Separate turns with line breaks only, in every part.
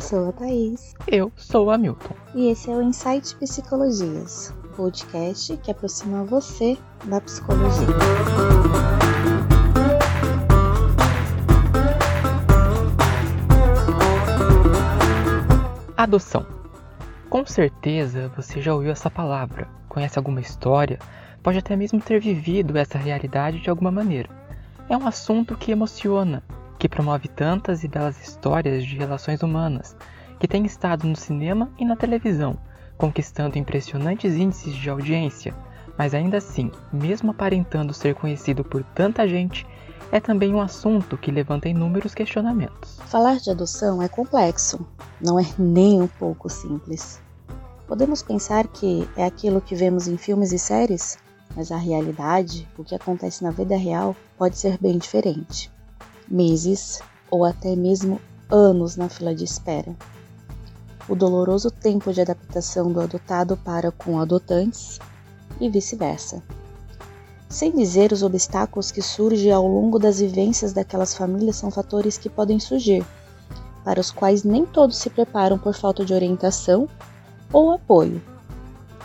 Eu sou a Thaís.
Eu sou o Hamilton.
E esse é o Insight Psicologias, podcast que aproxima você da psicologia.
Adoção. Com certeza você já ouviu essa palavra, conhece alguma história, pode até mesmo ter vivido essa realidade de alguma maneira. É um assunto que emociona, que promove tantas e belas histórias de relações humanas, que tem estado no cinema e na televisão, conquistando impressionantes índices de audiência, mas ainda assim, mesmo aparentando ser conhecido por tanta gente, é também um assunto que levanta inúmeros questionamentos.
Falar de adoção é complexo, não é nem um pouco simples. Podemos pensar que é aquilo que vemos em filmes e séries, mas a realidade, o que acontece na vida real, pode ser bem diferente. Meses ou até mesmo anos na fila de espera. O doloroso tempo de adaptação do adotado para com adotantes e vice-versa. Sem dizer os obstáculos que surgem ao longo das vivências daquelas famílias são fatores que podem surgir, para os quais nem todos se preparam por falta de orientação ou apoio,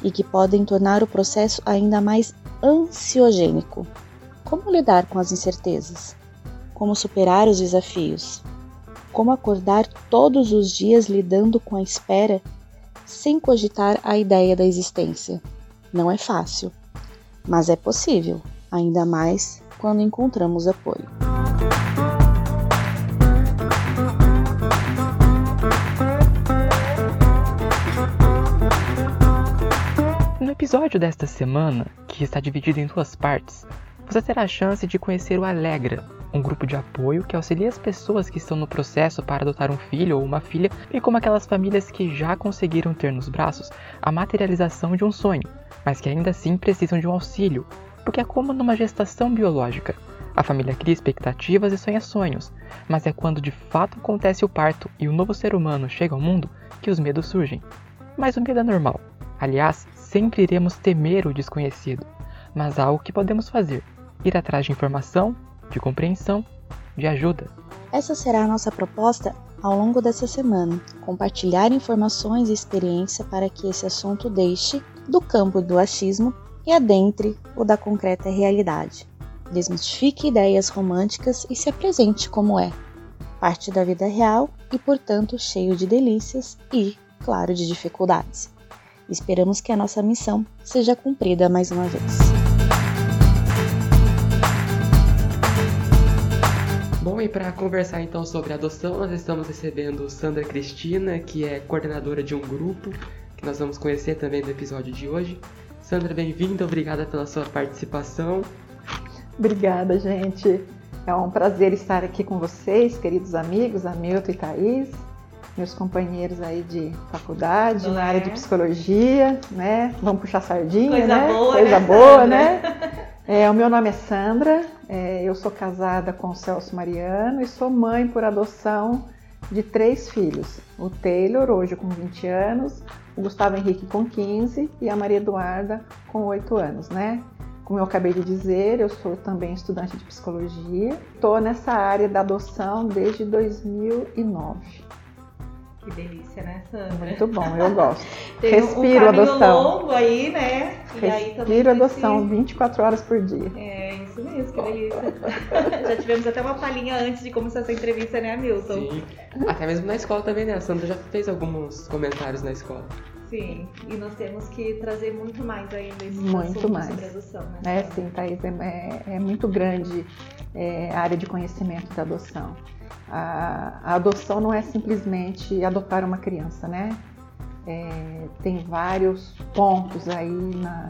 e que podem tornar o processo ainda mais ansiogênico. Como lidar com as incertezas? Como superar os desafios? Como acordar todos os dias lidando com a espera sem cogitar a ideia da existência? Não é fácil mas é possível, ainda mais quando encontramos apoio.
No episódio desta semana, que está dividido em duas partes, você terá a chance de conhecer o Alegra, um grupo de apoio que auxilia as pessoas que estão no processo para adotar um filho ou uma filha, e como aquelas famílias que já conseguiram ter nos braços a materialização de um sonho, mas que ainda assim precisam de um auxílio, porque é como numa gestação biológica. A família cria expectativas e sonha sonhos, mas é quando de fato acontece o parto e o novo ser humano chega ao mundo que os medos surgem. Mas o medo é normal. Aliás, sempre iremos temer o desconhecido, mas há algo que podemos fazer: ir atrás de informação, de compreensão, de ajuda.
Essa será a nossa proposta ao longo dessa semana, compartilhar informações e experiência para que esse assunto deixe do campo do achismo e adentre o da concreta realidade. Desmistifique ideias românticas e se apresente como é, parte da vida real e, portanto, cheio de delícias e, claro, de dificuldades. Esperamos que a nossa missão seja cumprida mais uma vez.
Bom, e para conversar então sobre adoção, nós estamos recebendo Sandra Cristina, que é coordenadora de um grupo que nós vamos conhecer também no episódio de hoje. Sandra, bem-vinda, obrigada pela sua participação.
Obrigada, gente. É um prazer estar aqui com vocês, queridos amigos, Hamilton e Thaís, meus companheiros aí de faculdade, na área de psicologia, né? Vamos puxar sardinha,
Coisa
né?
Boa,
Coisa
né,
boa,
Sandra?
né? É, o meu nome é Sandra, é, eu sou casada com o Celso Mariano e sou mãe por adoção de três filhos. O Taylor, hoje com 20 anos, o Gustavo Henrique com 15 e a Maria Eduarda com 8 anos, né? Como eu acabei de dizer, eu sou também estudante de psicologia. Estou nessa área da adoção desde 2009.
Que delícia, né, Sandra?
Muito bom, eu gosto.
Tem
Respiro
um caminho
adoção.
longo aí, né? E aí também
Respiro
esse-
adoção 24 horas por dia.
É, isso mesmo, que delícia. Já tivemos até uma palhinha antes de começar essa entrevista, né, Hamilton?
Sim, até mesmo na escola também, né? A Sandra já fez alguns comentários na escola.
Sim, e nós temos que trazer muito mais ainda esse
Muito mais.
sobre adoção, né?
É sim, Thaís, é, é- é muito grande é, a área de conhecimento da adoção. A, a adoção não é simplesmente adotar uma criança, né? É, tem vários pontos aí na,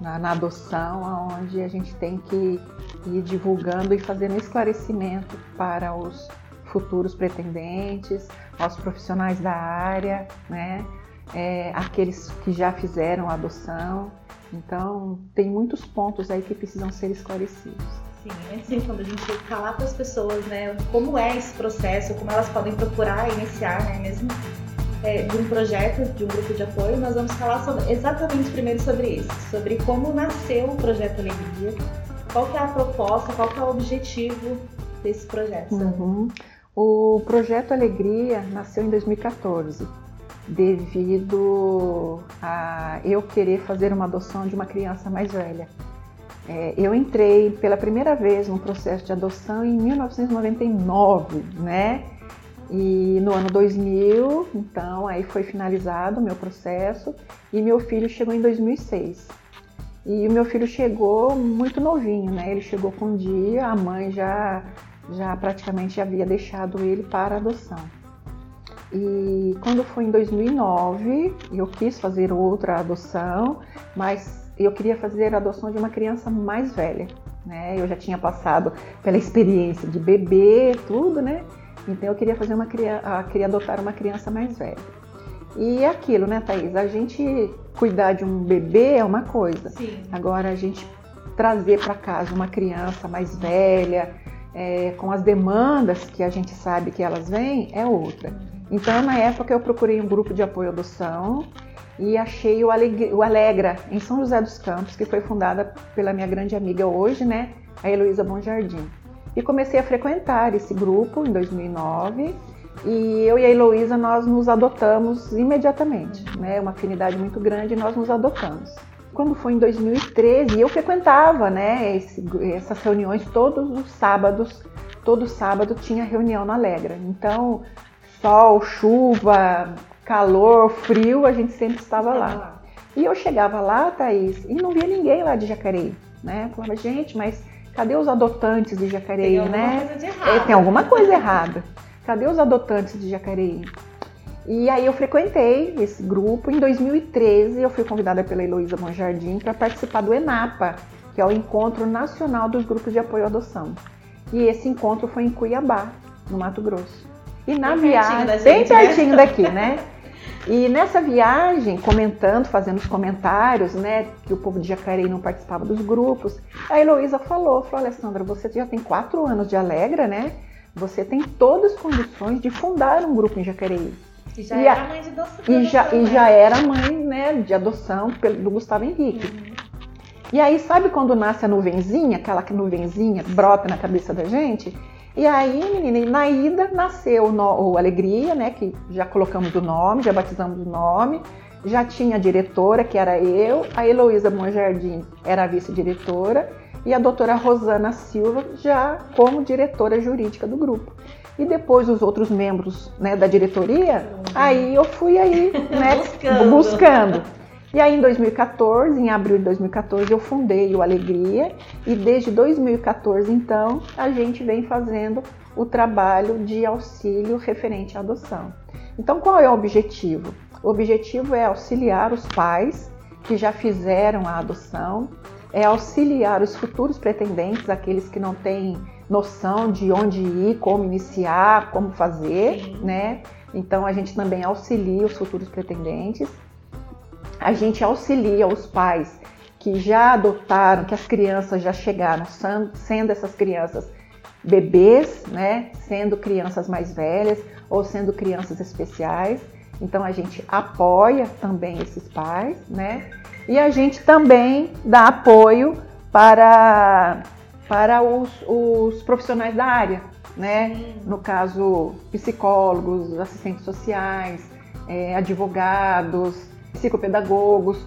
na, na adoção onde a gente tem que ir divulgando e fazendo esclarecimento para os futuros pretendentes, aos profissionais da área, né? É, aqueles que já fizeram a adoção. Então, tem muitos pontos aí que precisam ser esclarecidos.
Sim, é assim, quando a gente falar para as pessoas, né, como é esse processo, como elas podem procurar iniciar, né, mesmo é, de um projeto, de um grupo de apoio, nós vamos falar sobre- exatamente primeiro sobre isso, sobre como nasceu o projeto Alegria, qual que é a proposta, qual que é o objetivo desse projeto.
Uhum. O projeto Alegria nasceu em 2014, devido a eu querer fazer uma adoção de uma criança mais velha. É, eu entrei pela primeira vez num processo de adoção em 1999, né? E no ano 2000, então, aí foi finalizado o meu processo e meu filho chegou em 2006. E o meu filho chegou muito novinho, né? Ele chegou com um dia, a mãe já, já praticamente havia deixado ele para adoção. E quando foi em 2009, eu quis fazer outra adoção, mas eu queria fazer a adoção de uma criança mais velha, né? Eu já tinha passado pela experiência de bebê, tudo, né? Então eu queria fazer uma queria adotar uma criança mais velha. E é aquilo, né, Thaís? A gente cuidar de um bebê é uma coisa.
Sim.
Agora a gente trazer para casa uma criança mais velha, é, com as demandas que a gente sabe que elas vêm, é outra. Então, na época, eu procurei um grupo de apoio à adoção e achei o, o Alegra, em São José dos Campos, que foi fundada pela minha grande amiga hoje, né, a Heloísa Bonjardim. E comecei a frequentar esse grupo em 2009 e eu e a Heloísa nós nos adotamos imediatamente, né, uma afinidade muito grande e nós nos adotamos. Quando foi em 2013, eu frequentava né, esse, essas reuniões todos os sábados, todo sábado tinha reunião na Alegra. Então, sol, chuva, calor, frio, a gente sempre estava lá. E eu chegava lá, Thaís, e não via ninguém lá de Jacareí, né? Eu falava, gente, mas cadê os adotantes de Jacareí,
tem
né?
Coisa de errado.
É, tem alguma coisa errada. Cadê os adotantes de Jacareí? E aí eu frequentei esse grupo. Em 2013 eu fui convidada pela Heloísa Monjardim para participar do ENAPA, que é o Encontro Nacional dos Grupos de Apoio à Adoção. E esse encontro foi em Cuiabá, no Mato Grosso. E na
Bem
viagem,
pertinho da
bem
gente, né?
pertinho daqui, né? E nessa viagem, comentando, fazendo os comentários, né, que o povo de Jacareí não participava dos grupos, a Heloísa falou, falou, Alessandra, você já tem quatro anos de Alegra, né? Você tem todas as condições de fundar um grupo em Jacareí.
E já
E
era
a-
mãe de adoção.
E já, e
né?
já era mãe né, de adoção do Gustavo Henrique. E aí, sabe quando nasce a nuvenzinha, aquela que nuvenzinha brota na cabeça da gente? E aí, menina, na ida nasceu o, Alegria, né? Que já colocamos o nome, já batizamos o nome. Já tinha a diretora, que era eu, a Heloísa Monjardim era a vice-diretora, e a doutora Rosana Silva já como diretora jurídica do grupo. E depois os outros membros né, da diretoria, aí eu fui aí, né,
Buscando.
buscando. E aí em 2014, em abril de 2014, eu fundei o Alegria e desde 2014, então, a gente vem fazendo o trabalho de auxílio referente à adoção. Então, qual é o objetivo? O objetivo é auxiliar os pais que já fizeram a adoção, é auxiliar os futuros pretendentes, aqueles que não têm noção de onde ir, como iniciar, como fazer, né? Então a gente também auxilia os futuros pretendentes. A gente auxilia os pais que já adotaram, que as crianças já chegaram, sendo essas crianças bebês, né? Sendo crianças mais velhas ou sendo crianças especiais. Então a gente apoia também esses pais, né? E a gente também dá apoio para, para os, os profissionais da área, né? No caso, psicólogos, assistentes sociais, eh, advogados, psicopedagogos,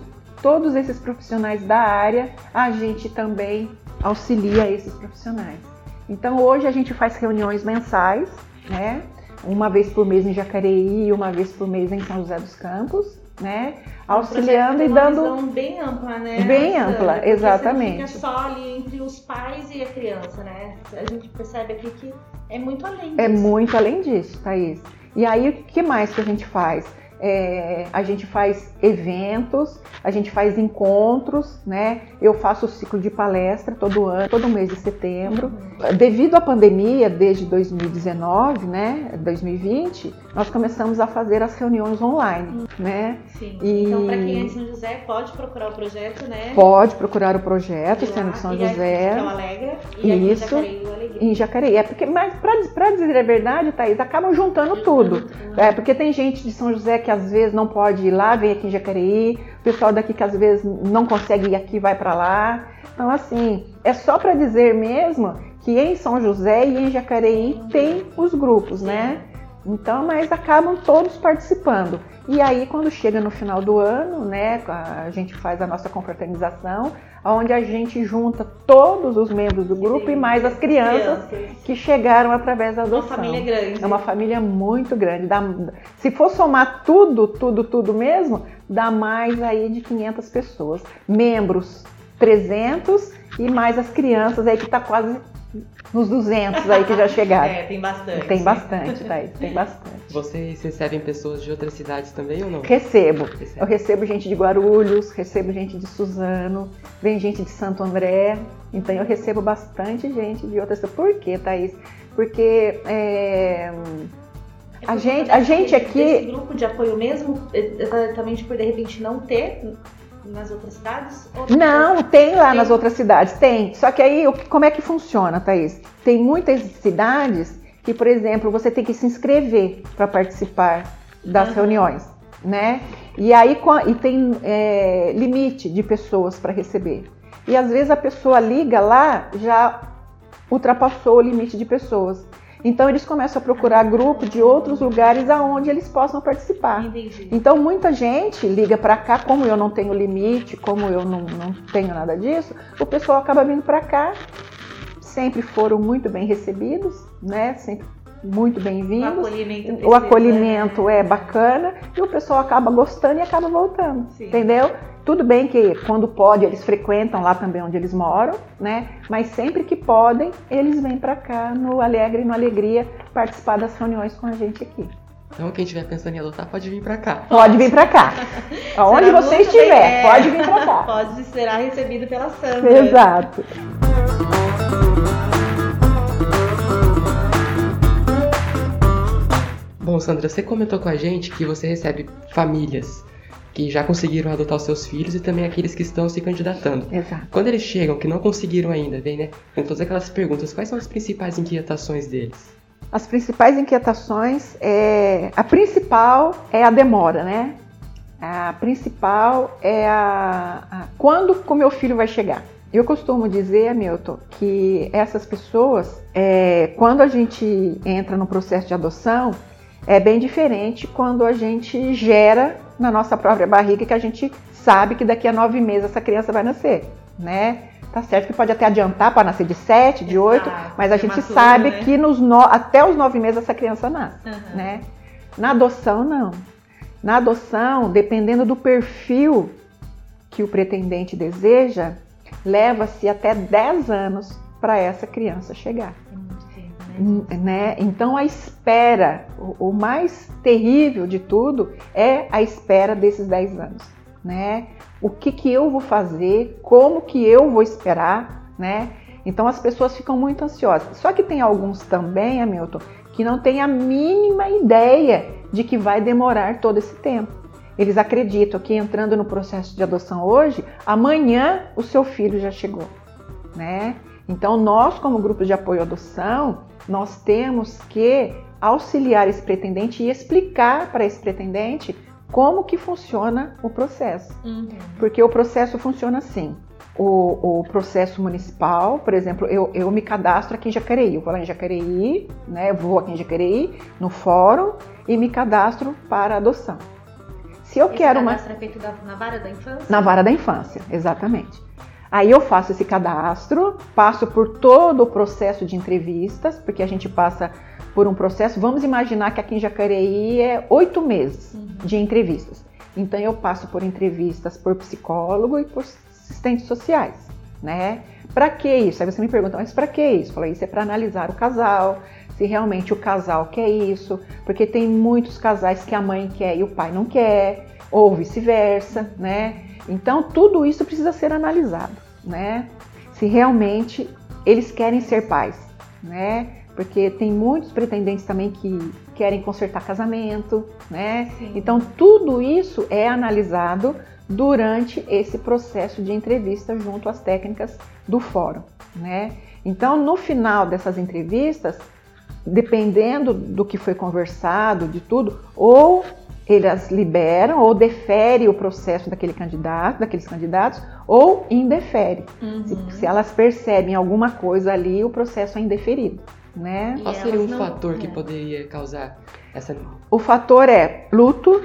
todos esses profissionais da área, a gente também auxilia esses profissionais. Então hoje a gente faz reuniões mensais, né? Uma vez por mês em Jacareí, uma vez por mês em São José dos Campos, né? Auxiliando e dando
uma visão bem ampla, né?
Bem ampla,
Porque
exatamente.
Você não fica só ali entre os pais e a criança, né? A gente percebe aqui que é muito além disso.
É muito além disso, Thaís. E aí, o que mais que a gente faz? É, a gente faz eventos, a gente faz encontros, né? Eu faço o ciclo de palestra todo ano, todo mês de setembro. Devido à pandemia, desde 2019, né, 2020, nós começamos a fazer as reuniões online, né?
Sim.
E-
Então, para quem é de São José, pode procurar o projeto, né?
Pode procurar o projeto,
lá-
sendo de São
aqui,
José.
Que é. E aqui em
Isso.
Jacareí,
em Jacareí. É porque, mas para dizer a verdade, Thaís, acabam juntando tudo. É, porque tem gente de São José que às vezes não pode ir lá, vem aqui em Jacareí, o pessoal daqui que às vezes não consegue ir aqui, vai para lá. Então, assim, é só para dizer mesmo que em São José e em Jacareí tem os grupos, né? Então, mas acabam todos participando. E aí, quando chega no final do ano, né, a gente faz a nossa confraternização, onde a gente junta todos os membros do grupo Sim, e mais as crianças, crianças, que chegaram através da adoção.
Uma família grande.
É uma família muito grande. Dá, se for somar tudo, tudo, tudo mesmo, dá mais aí de 500 pessoas. Membros 300 e mais as crianças aí que está quase nos 200 aí que já chegaram.
é, tem bastante.
Tem bastante, Thaís, tem bastante.
Vocês recebem pessoas de outras cidades também ou não?
Recebo. Recebe. Eu recebo gente de Guarulhos, recebo gente de Suzano, vem gente de Santo André. Então eu recebo bastante gente de outras cidades. Por quê, Thaís? Porque é, a é gente, a gente aqui.
Esse grupo de apoio mesmo, exatamente por de repente não ter nas outras cidades?
Não, tem lá tem. nas outras cidades, tem. Só que aí, como é que funciona, Thaís? Tem muitas cidades que, por exemplo, você tem que se inscrever para participar das uhum. reuniões, né? E aí e tem é, limite de pessoas para receber. E às vezes a pessoa liga lá, já ultrapassou o limite de pessoas. Então eles começam a procurar grupo de outros lugares aonde eles possam participar.
Entendi.
Então muita gente liga para cá, como eu não tenho limite, como eu não, não tenho nada disso, o pessoal acaba vindo para cá. Sempre foram muito bem recebidos, né? Sempre muito bem-vindos. O acolhimento, o acolhimento né? é bacana e o pessoal acaba gostando e acaba voltando, Sim. entendeu? Tudo bem que quando pode eles frequentam lá também onde eles moram, né? Mas sempre que podem, eles vêm para cá no Alegre e no Alegria participar das reuniões com a gente aqui.
Então, quem estiver pensando em adotar, pode vir para cá.
Pode vir para cá. Onde você estiver, bem, é. pode vir para cá.
Pode ser recebido pela Sandra.
Exato.
Bom, Sandra, você comentou com a gente que você recebe famílias que já conseguiram adotar os seus filhos e também aqueles que estão se candidatando.
Exato.
Quando eles chegam, que não conseguiram ainda, vem, né? Vão fazer aquelas perguntas, quais são as principais inquietações deles?
As principais inquietações é. A principal é a demora, né? A principal é a, a quando o meu filho vai chegar. Eu costumo dizer, Hamilton, que essas pessoas, é, quando a gente entra no processo de adoção, é bem diferente quando a gente gera na nossa própria barriga que a gente sabe que daqui a nove meses essa criança vai nascer, né? Tá certo que pode até adiantar para nascer de sete, de oito, mas a gente sabe né? que nos no... até os nove meses essa criança nasce, uhum. né? Na adoção, não. Na adoção, dependendo do perfil que o pretendente deseja, leva-se até dez anos para essa criança chegar. Né? Então a espera, o, o, mais terrível de tudo é a espera desses 10 anos, né? O que que eu vou fazer? Como que eu vou esperar, né? Então as pessoas ficam muito ansiosas. Só que tem alguns também, Hamilton, que não têm a mínima ideia de que vai demorar todo esse tempo. Eles acreditam que entrando no processo de adoção hoje, amanhã o seu filho já chegou, né? Então nós, como grupo de apoio à adoção, nós temos que auxiliar esse pretendente e explicar para esse pretendente como que funciona o processo. Uhum. Porque o processo funciona assim. O, o, processo municipal, por exemplo, eu, eu me cadastro aqui em Jacareí. Eu vou lá em Jacareí, né? Eu vou aqui em Jacareí, no fórum, e me cadastro para adoção.
Se eu esse quero uma. é feito na vara da infância?
Na vara da infância, exatamente. Aí eu faço esse cadastro, passo por todo o processo de entrevistas, porque a gente passa por um processo. Vamos imaginar que aqui em Jacareí é oito meses uhum. de entrevistas. Então eu passo por entrevistas por psicólogo e por assistentes sociais, né? Para que isso? Aí você me pergunta, mas para que isso? Falei, isso é para analisar o casal, se realmente o casal quer isso, porque tem muitos casais que a mãe quer e o pai não quer, ou vice-versa, né? Então, tudo isso precisa ser analisado, né? Se realmente eles querem ser pais, né? Porque tem muitos pretendentes também que querem consertar casamento, né? Sim. Então, tudo isso é analisado durante esse processo de entrevista junto às técnicas do fórum, né? Então, no final dessas entrevistas, dependendo do que foi conversado, de tudo, ou elas liberam ou defere o processo daquele candidato, daqueles candidatos, ou indefere.
Uhum.
Se, se elas percebem alguma coisa ali, o processo é indeferido. Né?
E
Qual seria um
não-
fator que
é.
poderia causar essa.
O fator é luto.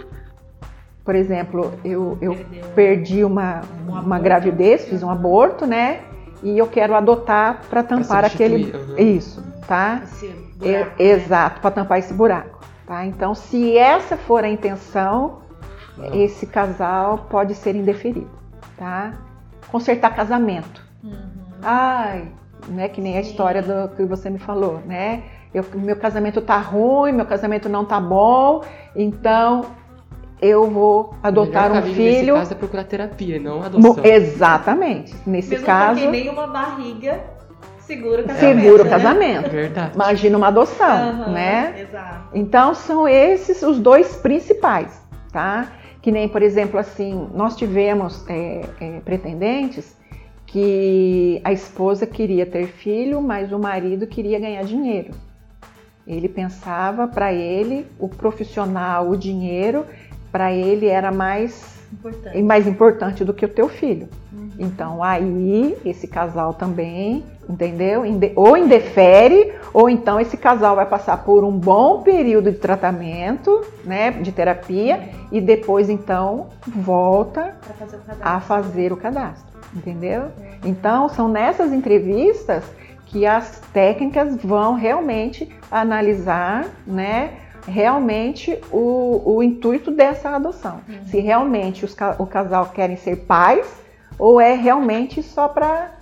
Por exemplo, eu, eu
Perdeu.
perdi uma,
Um
uma
aborto.
gravidez, fiz um aborto, né? E eu quero adotar para tampar aquele.
uhum.
Isso, tá?
Esse buraco, né?
exato, para tampar esse buraco. Tá? Então, se essa for a intenção,
Não.
esse casal pode ser indeferido. Tá? Consertar casamento.
Uhum.
Ai, né? Que nem a
Sim.
história do que você me falou, né? Eu, meu casamento tá ruim, meu casamento não tá bom, então eu vou adotar um filho.
Nesse caso é procurar terapia, não adoção.
Exatamente. Nesse
Mesmo
caso,
porque nenhuma barriga segura o casamento.
segura o
né?
casamento.
Verdade.
Imagina uma adoção,
Aham,
né?
Exato.
Então são esses os dois principais, tá? Que nem, por exemplo, assim, nós tivemos é, é, pretendentes que a esposa queria ter filho, mas o marido queria ganhar dinheiro. Ele pensava para ele o profissional, o dinheiro, para ele era mais
Importante.
mais importante do que o teu filho.
Uhum.
Então aí esse casal também, entendeu? Ou indefere, ou então esse casal vai passar por um bom período de tratamento, né, de terapia, e depois então volta
fazer
a fazer o cadastro, entendeu? Então são nessas entrevistas que as técnicas vão realmente analisar, né, realmente o, o intuito dessa adoção.
Uhum.
Se realmente os o casal querem ser pais ou é realmente só para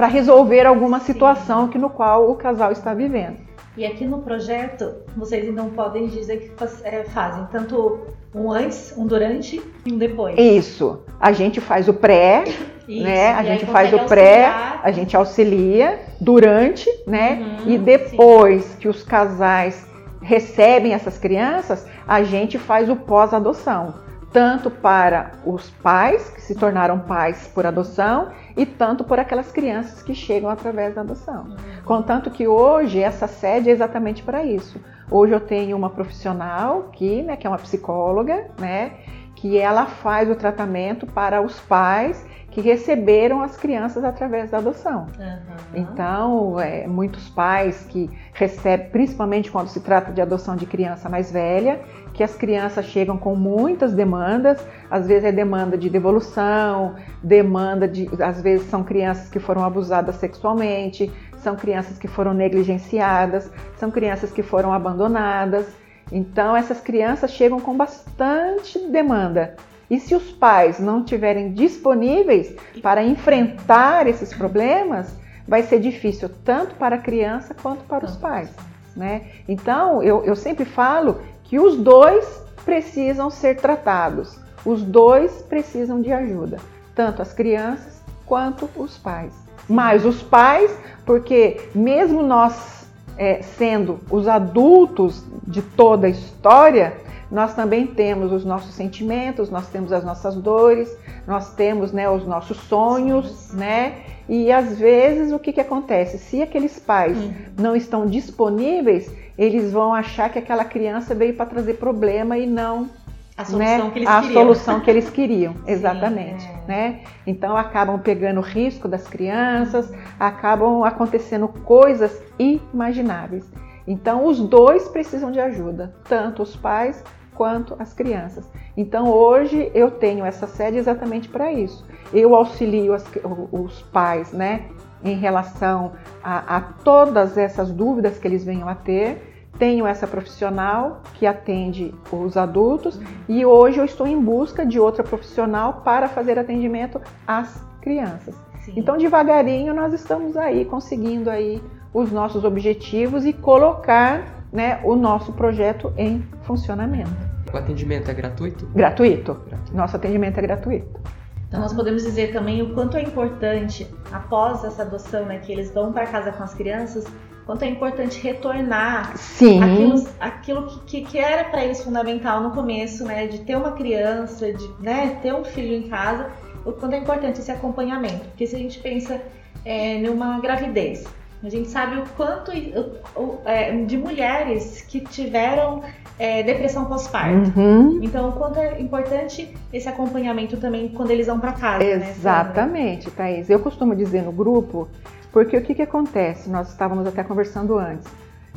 para resolver alguma
Sim.
situação que no qual o casal está vivendo.
E aqui no projeto, vocês então podem dizer que é, fazem tanto um antes, um durante e um depois.
Isso. A gente faz o pré,
Isso,
né? A
e
gente faz o pré,
auxiliar.
a gente auxilia durante, né?
Uhum,
e depois que os casais recebem essas crianças, a gente faz o pós-adoção, tanto para os pais que se tornaram pais por adoção e tanto por aquelas crianças que chegam através da adoção. Contanto que hoje essa sede é exatamente para isso. Hoje eu tenho uma profissional aqui, né, que é uma psicóloga, né, que ela faz o tratamento para os pais que receberam as crianças através da adoção.
Uhum.
Então, é, muitos pais que recebem, principalmente quando se trata de adoção de criança mais velha, que as crianças chegam com muitas demandas, às vezes é demanda de devolução, demanda de, às vezes são crianças que foram abusadas sexualmente, são crianças que foram negligenciadas, são crianças que foram abandonadas. Então, essas crianças chegam com bastante demanda. E se os pais não estiverem disponíveis para enfrentar esses problemas, vai ser difícil tanto para a criança quanto para os pais. Né? Então, eu, eu sempre falo que os dois precisam ser tratados, os dois precisam de ajuda, tanto as crianças quanto os pais. Mas os pais, porque mesmo nós é, sendo os adultos de toda a história, nós também temos os nossos sentimentos, nós temos as nossas dores, nós temos né, os nossos sonhos, né? E às vezes o que, que acontece? Se aqueles pais
Uhum.
não estão disponíveis, eles vão achar que aquela criança veio para trazer problema e não
A solução
né,
que eles
a
queriam.
solução que eles queriam, exatamente,
é.
né? Então acabam pegando risco das crianças, acabam acontecendo coisas imagináveis. Então os dois precisam de ajuda, tanto os pais quanto as crianças. Então hoje eu tenho essa sede exatamente para isso. Eu auxilio as- os pais, né, em relação a, a todas essas dúvidas que eles venham a ter. Tenho essa profissional que atende os adultos e hoje eu estou em busca de outra profissional para fazer atendimento às crianças.
Sim.
Então, devagarinho, nós estamos aí conseguindo aí os nossos objetivos e colocar né, o nosso projeto em funcionamento.
O atendimento é gratuito?
Gratuito.
Gratuito.
Nosso atendimento é gratuito.
Então nós podemos dizer também o quanto é importante, após essa adoção, né, que eles vão para casa com as crianças, quanto é importante retornar
Sim.
aquilo, aquilo que, que, que era para eles fundamental no começo, né, de ter uma criança, de né, ter um filho em casa, o quanto é importante esse acompanhamento. Porque se a gente pensa é, numa gravidez, a gente sabe o quanto o- o- é, de mulheres que tiveram é, depressão pós-parto.
Uhum.
Então, o quanto é importante esse acompanhamento também quando eles vão para casa, né?
Exatamente, Thaís. Eu costumo dizer no grupo, porque o que, que acontece? Nós estávamos até conversando antes.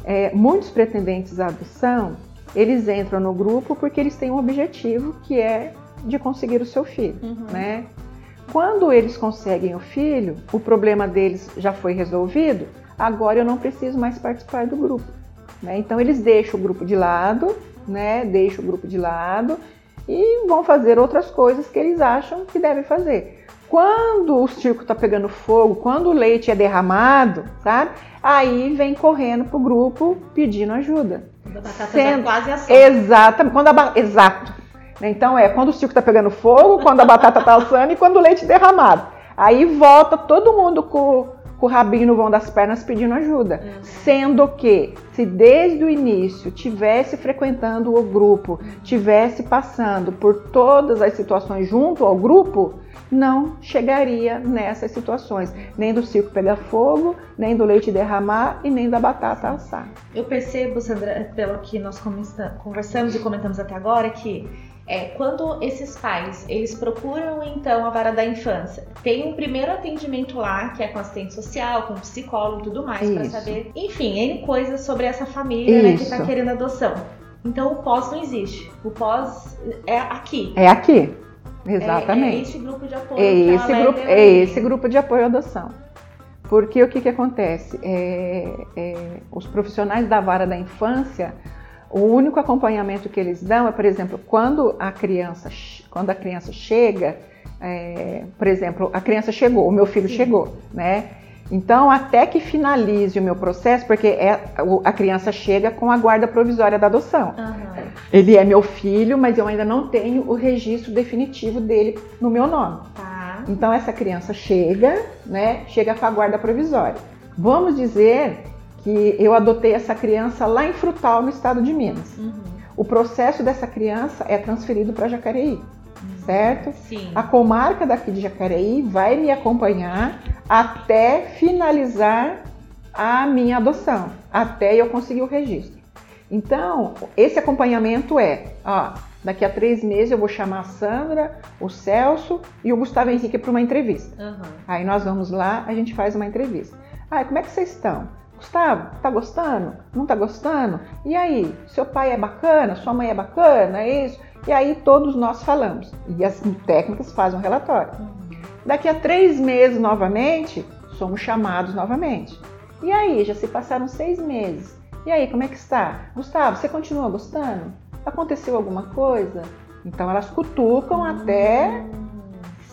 É, muitos pretendentes à adoção, eles entram no grupo porque eles têm um objetivo que é de conseguir o seu filho,
Uhum.
né? Quando eles conseguem o filho, o problema deles já foi resolvido, agora eu não preciso mais participar do grupo. Né? Então eles deixam o grupo de lado, né? deixam o grupo de lado e vão fazer outras coisas que eles acham que devem fazer. Quando o circo está pegando fogo, quando o leite é derramado, sabe? Aí vem correndo pro grupo pedindo ajuda.
Quando a batata
Sendo-
já quase.
Exatamente. Quando a ba- Exato. Então é quando o circo está pegando fogo, quando a batata está assando e quando o leite derramado. Aí volta todo mundo com, com o rabinho no vão das pernas pedindo ajuda. Sendo que, se desde o início tivesse frequentando o grupo, tivesse passando por todas as situações junto ao grupo, não chegaria nessas situações. Nem do circo pegar fogo, nem do leite derramar e nem da batata assar.
Eu percebo, Sandra, pelo que nós conversamos e comentamos até agora, que é, quando esses pais eles procuram então a vara da infância, tem um primeiro atendimento lá que é com assistente social, com psicólogo e tudo mais para saber, enfim, n coisas sobre essa família né, que está querendo adoção. Então o pós não existe, o pós é aqui.
É aqui.
É- É,
Exatamente.
esse grupo de apoio.
É esse, grupo, é
ali.
esse grupo de apoio à adoção. Porque o que, que acontece? É, é, os profissionais da vara da infância, o único acompanhamento que eles dão é, por exemplo, quando a criança, quando a criança chega, é, por exemplo, a criança chegou, o meu filho
Sim.
chegou, né? Então, até que finalize o meu processo, porque é, a criança chega com a guarda provisória da adoção.
Aham.
Ele é meu filho, mas eu ainda não tenho o registro definitivo dele no meu nome.
Tá.
Então essa criança chega, né? Chega com a guarda provisória. Vamos dizer que eu adotei essa criança lá em Frutal, no estado de Minas.
Uhum.
O processo dessa criança é transferido para Jacareí, certo?
Sim.
A comarca daqui de Jacareí vai me acompanhar até finalizar a minha adoção, até eu conseguir o registro. Então, esse acompanhamento é, ó, daqui a três meses eu vou chamar a Sandra, o Celso e o Gustavo Henrique para uma entrevista.
Aham.
Aí nós vamos lá, a gente faz uma entrevista. Ah, como é que vocês estão? Gustavo, tá gostando? Não tá gostando? E aí, seu pai é bacana? Sua mãe é bacana? É isso? E aí todos nós falamos. E as técnicas fazem um relatório. Daqui a três meses novamente, somos chamados novamente. E aí, já se passaram seis meses. E aí, como é que está? Gustavo, você continua gostando? Aconteceu alguma coisa? Então elas cutucam até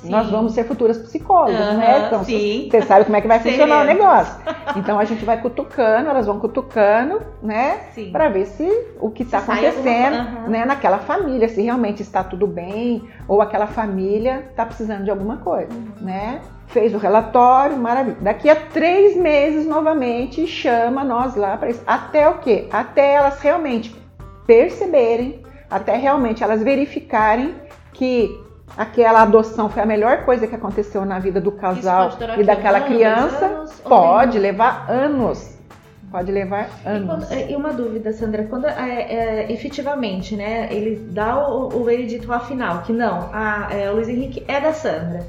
Sim.
nós vamos ser futuras psicólogas,
Aham,
né? Então,
sim.
você sabe como é que vai funcionar o negócio. Então a gente vai cutucando, elas vão cutucando, né?
Sim.
Para ver se o que está acontecendo,
alguma- Aham.
né, naquela família, se realmente está tudo bem ou aquela família está precisando de alguma coisa,
Uhum.
né? Fez o relatório, maravilha. Daqui a três meses novamente chama nós lá para isso. Até o quê? Até elas realmente perceberem, até realmente elas verificarem que aquela adoção foi a melhor coisa que aconteceu na vida do casal e daquela
um ano,
criança.
anos,
pode
bem-
levar anos. Pode levar
E,
anos.
quando- e uma dúvida, Sandra, quando é, é, efetivamente, né, ele dá o, o veredito lá final, que não, a, é, o Luiz Henrique é da Sandra,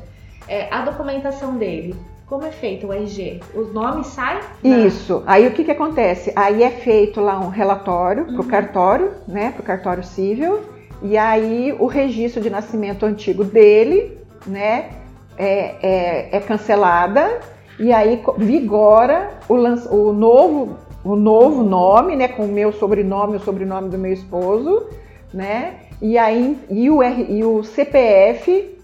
é, a documentação dele, como é feito o RG? Os nomes saem?
Isso. Aí o que, que acontece? Aí é feito lá um relatório
Uhum.
pro cartório, né? Pro cartório civil. E aí o registro de nascimento antigo dele, né? É, é, é cancelada. E aí vigora o, o novo o novo nome, né? Com o meu sobrenome, o sobrenome do meu esposo, né? E aí e o, e o CPF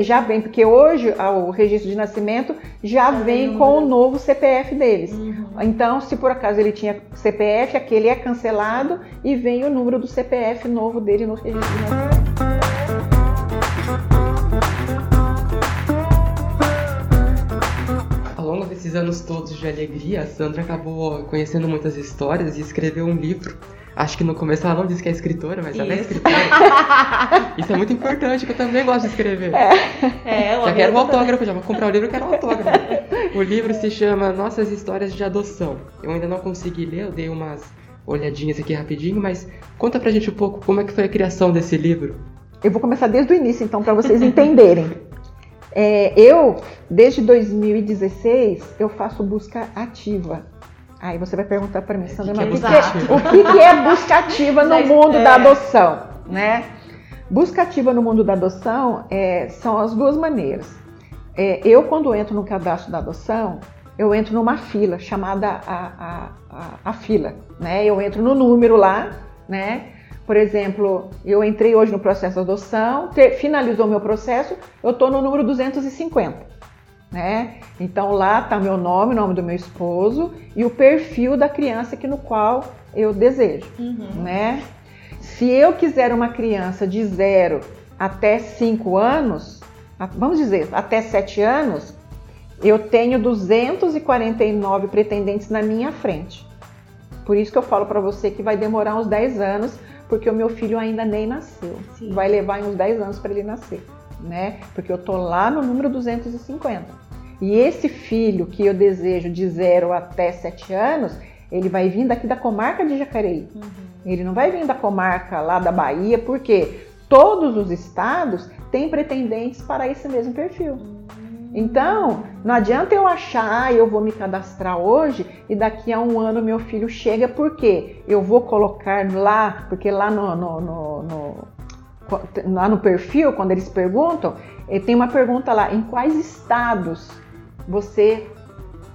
já vem, porque hoje o registro de nascimento já vem com o novo CPF deles.
Uhum.
Então, se por acaso ele tinha CPF, aquele é cancelado e vem o número do CPF novo dele no registro
Anos todos de alegria, a Sandra acabou conhecendo muitas histórias e escreveu um livro. Acho que no começo ela não disse que é escritora, mas ela é
Isso.
escritora. Isso é muito importante, porque eu também gosto de escrever.
É, o
Já quero um autógrafo, já vou comprar o livro, eu quero um autógrafo. O livro se chama Nossas Histórias de Adoção. Eu ainda não consegui ler, eu dei umas olhadinhas aqui rapidinho, mas conta pra gente um pouco como é que foi a criação desse livro.
Eu vou começar desde o início, então, para vocês entenderem. É, eu, desde 2016, eu faço busca ativa. Aí você vai perguntar para mim, Sandra, mas que que é, o que, que é busca ativa no mundo da adoção, né? Busca ativa no mundo da adoção é, são as duas maneiras. É, eu, quando entro no cadastro da adoção, eu entro numa fila chamada a, a, a, a, fila, né? Eu entro no número lá, né? Por exemplo, eu entrei hoje no processo de adoção, ter, finalizou meu processo, eu estou no número 250, né? Então lá está meu nome, o nome do meu esposo e o perfil da criança que no qual eu desejo, uhum. né? Se eu quiser uma criança de 0 até 5 anos, vamos dizer, até 7 anos, eu tenho 249 pretendentes na minha frente. Por isso que eu falo para você que vai demorar uns 10 anos, porque o meu filho ainda nem nasceu. Sim. Vai levar uns 10 anos para ele nascer, né? Porque eu tô lá no número 250. E esse filho que eu desejo de 0 até 7 anos, ele vai vir daqui da comarca de Jacareí. Uhum. Ele não vai vir da comarca lá da Bahia, porque todos os estados têm pretendentes para esse mesmo perfil. Então, não adianta eu achar, ah, eu vou me cadastrar hoje e daqui a um ano meu filho chega, porque eu vou colocar lá, porque lá no, no, no, no lá no perfil, quando eles perguntam, eh, tem uma pergunta lá, em quais estados você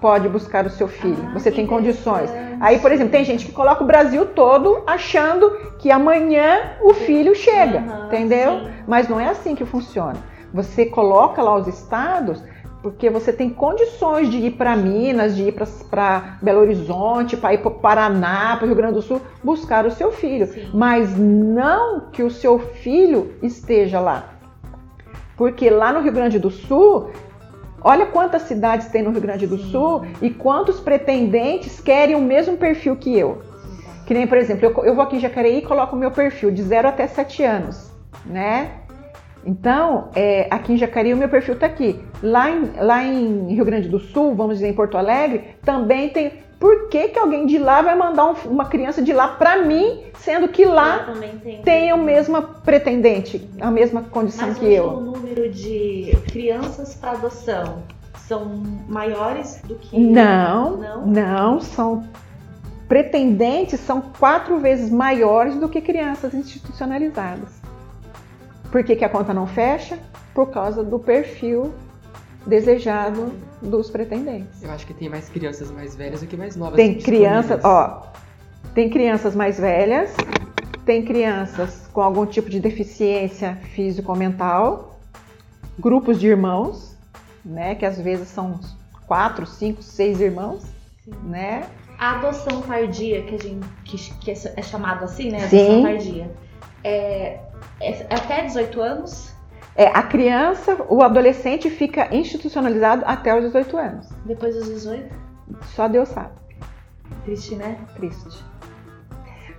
pode buscar o seu filho. Ah, você tem condições. Aí, por exemplo, tem gente que coloca o Brasil todo achando que amanhã o filho chega, uhum, entendeu? Sim. Mas não é assim que funciona. Você coloca lá os estados porque você tem condições de ir para Minas, de ir para Belo Horizonte, para ir para o Paraná, para o Rio Grande do Sul, buscar o seu filho. Sim. Mas não que o seu filho esteja lá. Porque lá no Rio Grande do Sul Olha quantas cidades tem no Rio Grande do Sim. Sul e quantos pretendentes querem o mesmo perfil que eu. Que nem, por exemplo, eu, eu vou aqui em Jacareí e coloco o meu perfil de 0 até 7 anos, né? Então, é, aqui em Jacareí o meu perfil está aqui. Lá em, lá em Rio Grande do Sul, vamos dizer em Porto Alegre, também tem. Por que, que alguém de lá vai mandar um, uma criança de lá para mim, sendo que lá tem o mesmo pretendente, a mesma condição
Mas
que eu?
o número de crianças para adoção são maiores do que.
Não, não, não são pretendentes são quatro vezes maiores do que crianças institucionalizadas. Por que, que a conta não fecha? Por causa do perfil desejado dos pretendentes.
Eu acho que tem mais crianças mais velhas do que mais novas.
Tem crianças, ó, tem crianças mais velhas, tem crianças com algum tipo de deficiência físico-mental, grupos de irmãos, né, que às vezes são quatro, cinco, seis irmãos, Sim. né?
A adoção tardia, que a gente que, que é chamado assim, né? Adoção Sim. tardia. É, é até 18 anos?
É, a criança, o adolescente fica institucionalizado até os 18 anos.
Depois dos 18?
Só Deus sabe.
Triste, né?
Triste.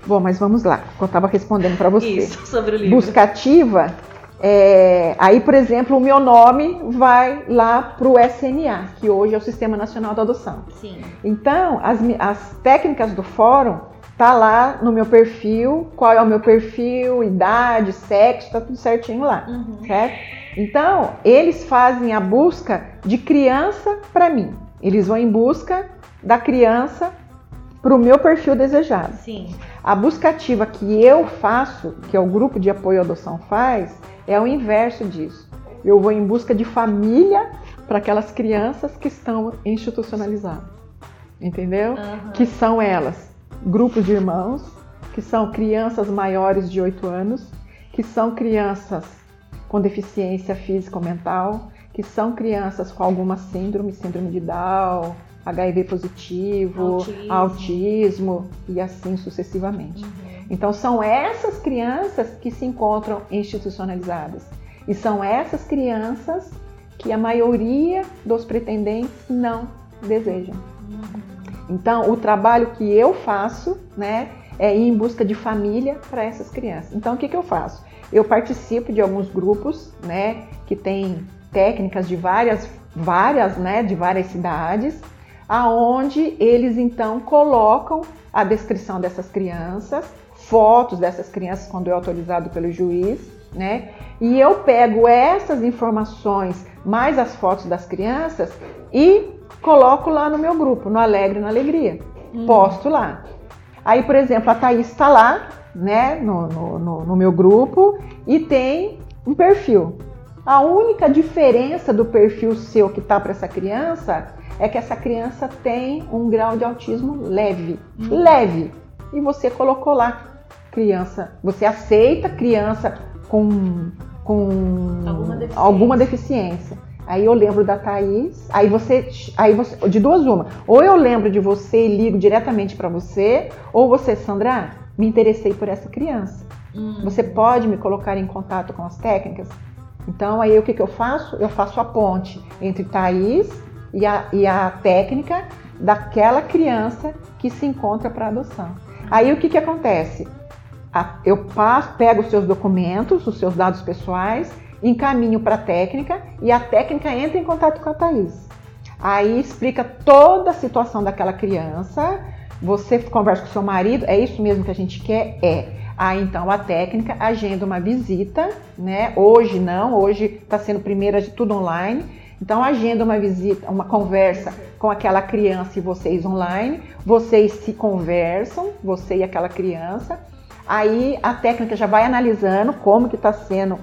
Bom, mas vamos lá. Eu estava respondendo para você.
Isso, sobre o livro.
Buscativa. É, aí, por exemplo, o meu nome vai lá para o SNA, que hoje é o Sistema Nacional da Adoção.
Sim.
Então, as, as técnicas do fórum tá lá no meu perfil, qual é o meu perfil, idade, sexo, tá tudo certinho lá, uhum. certo? Então, eles fazem a busca de criança para mim. Eles vão em busca da criança para o meu perfil desejado.
Sim.
A busca ativa que eu faço, que é o grupo de apoio à adoção faz, é o inverso disso. Eu vou em busca de família para aquelas crianças que estão institucionalizadas. Entendeu? Uhum. Que são elas grupos de irmãos, que são crianças maiores de 8 anos, que são crianças com deficiência física ou mental, que são crianças com alguma síndrome, síndrome de Down, HIV positivo, autismo, autismo e assim sucessivamente. Uhum. Então são essas crianças que se encontram institucionalizadas. E são essas crianças que a maioria dos pretendentes não desejam. Uhum. Então, o trabalho que eu faço, né, é ir em busca de família para essas crianças. Então, o que, que eu faço? Eu participo de alguns grupos, né, que tem técnicas de várias, várias, né, de várias cidades, aonde eles então colocam a descrição dessas crianças, fotos dessas crianças quando é autorizado pelo juiz, né? E eu pego essas informações mais as fotos das crianças e coloco lá no meu grupo, no Alegre na Alegria. Hum. Posto lá. Aí, por exemplo, a Thaís está lá, né, no, no, no, meu grupo e tem um perfil. A única diferença do perfil seu que está para essa criança é que essa criança tem um grau de autismo leve. Hum. Leve. E você colocou lá criança. Você aceita criança com, com alguma deficiência. alguma deficiência. Aí eu lembro da Thaís, aí você, aí você, de duas uma, ou eu lembro de você e ligo diretamente para você, ou você, Sandra, me interessei por essa criança. Hum. Você pode me colocar em contato com as técnicas? Então aí o que, que eu faço? Eu faço a ponte entre Thaís e a, e a técnica daquela criança que se encontra para adoção. Aí o que, que acontece? Eu passo, pego os seus documentos, os seus dados pessoais, encaminho para a técnica e a técnica entra em contato com a Thaís. Aí explica toda a situação daquela criança. Você conversa com seu marido, é isso mesmo que a gente quer? É. Aí então a técnica agenda uma visita, né? Hoje não, hoje está sendo primeira de tudo online. Então agenda uma visita, uma conversa com aquela criança e vocês online. Vocês se conversam, você e aquela criança. Aí a técnica já vai analisando como que está sendo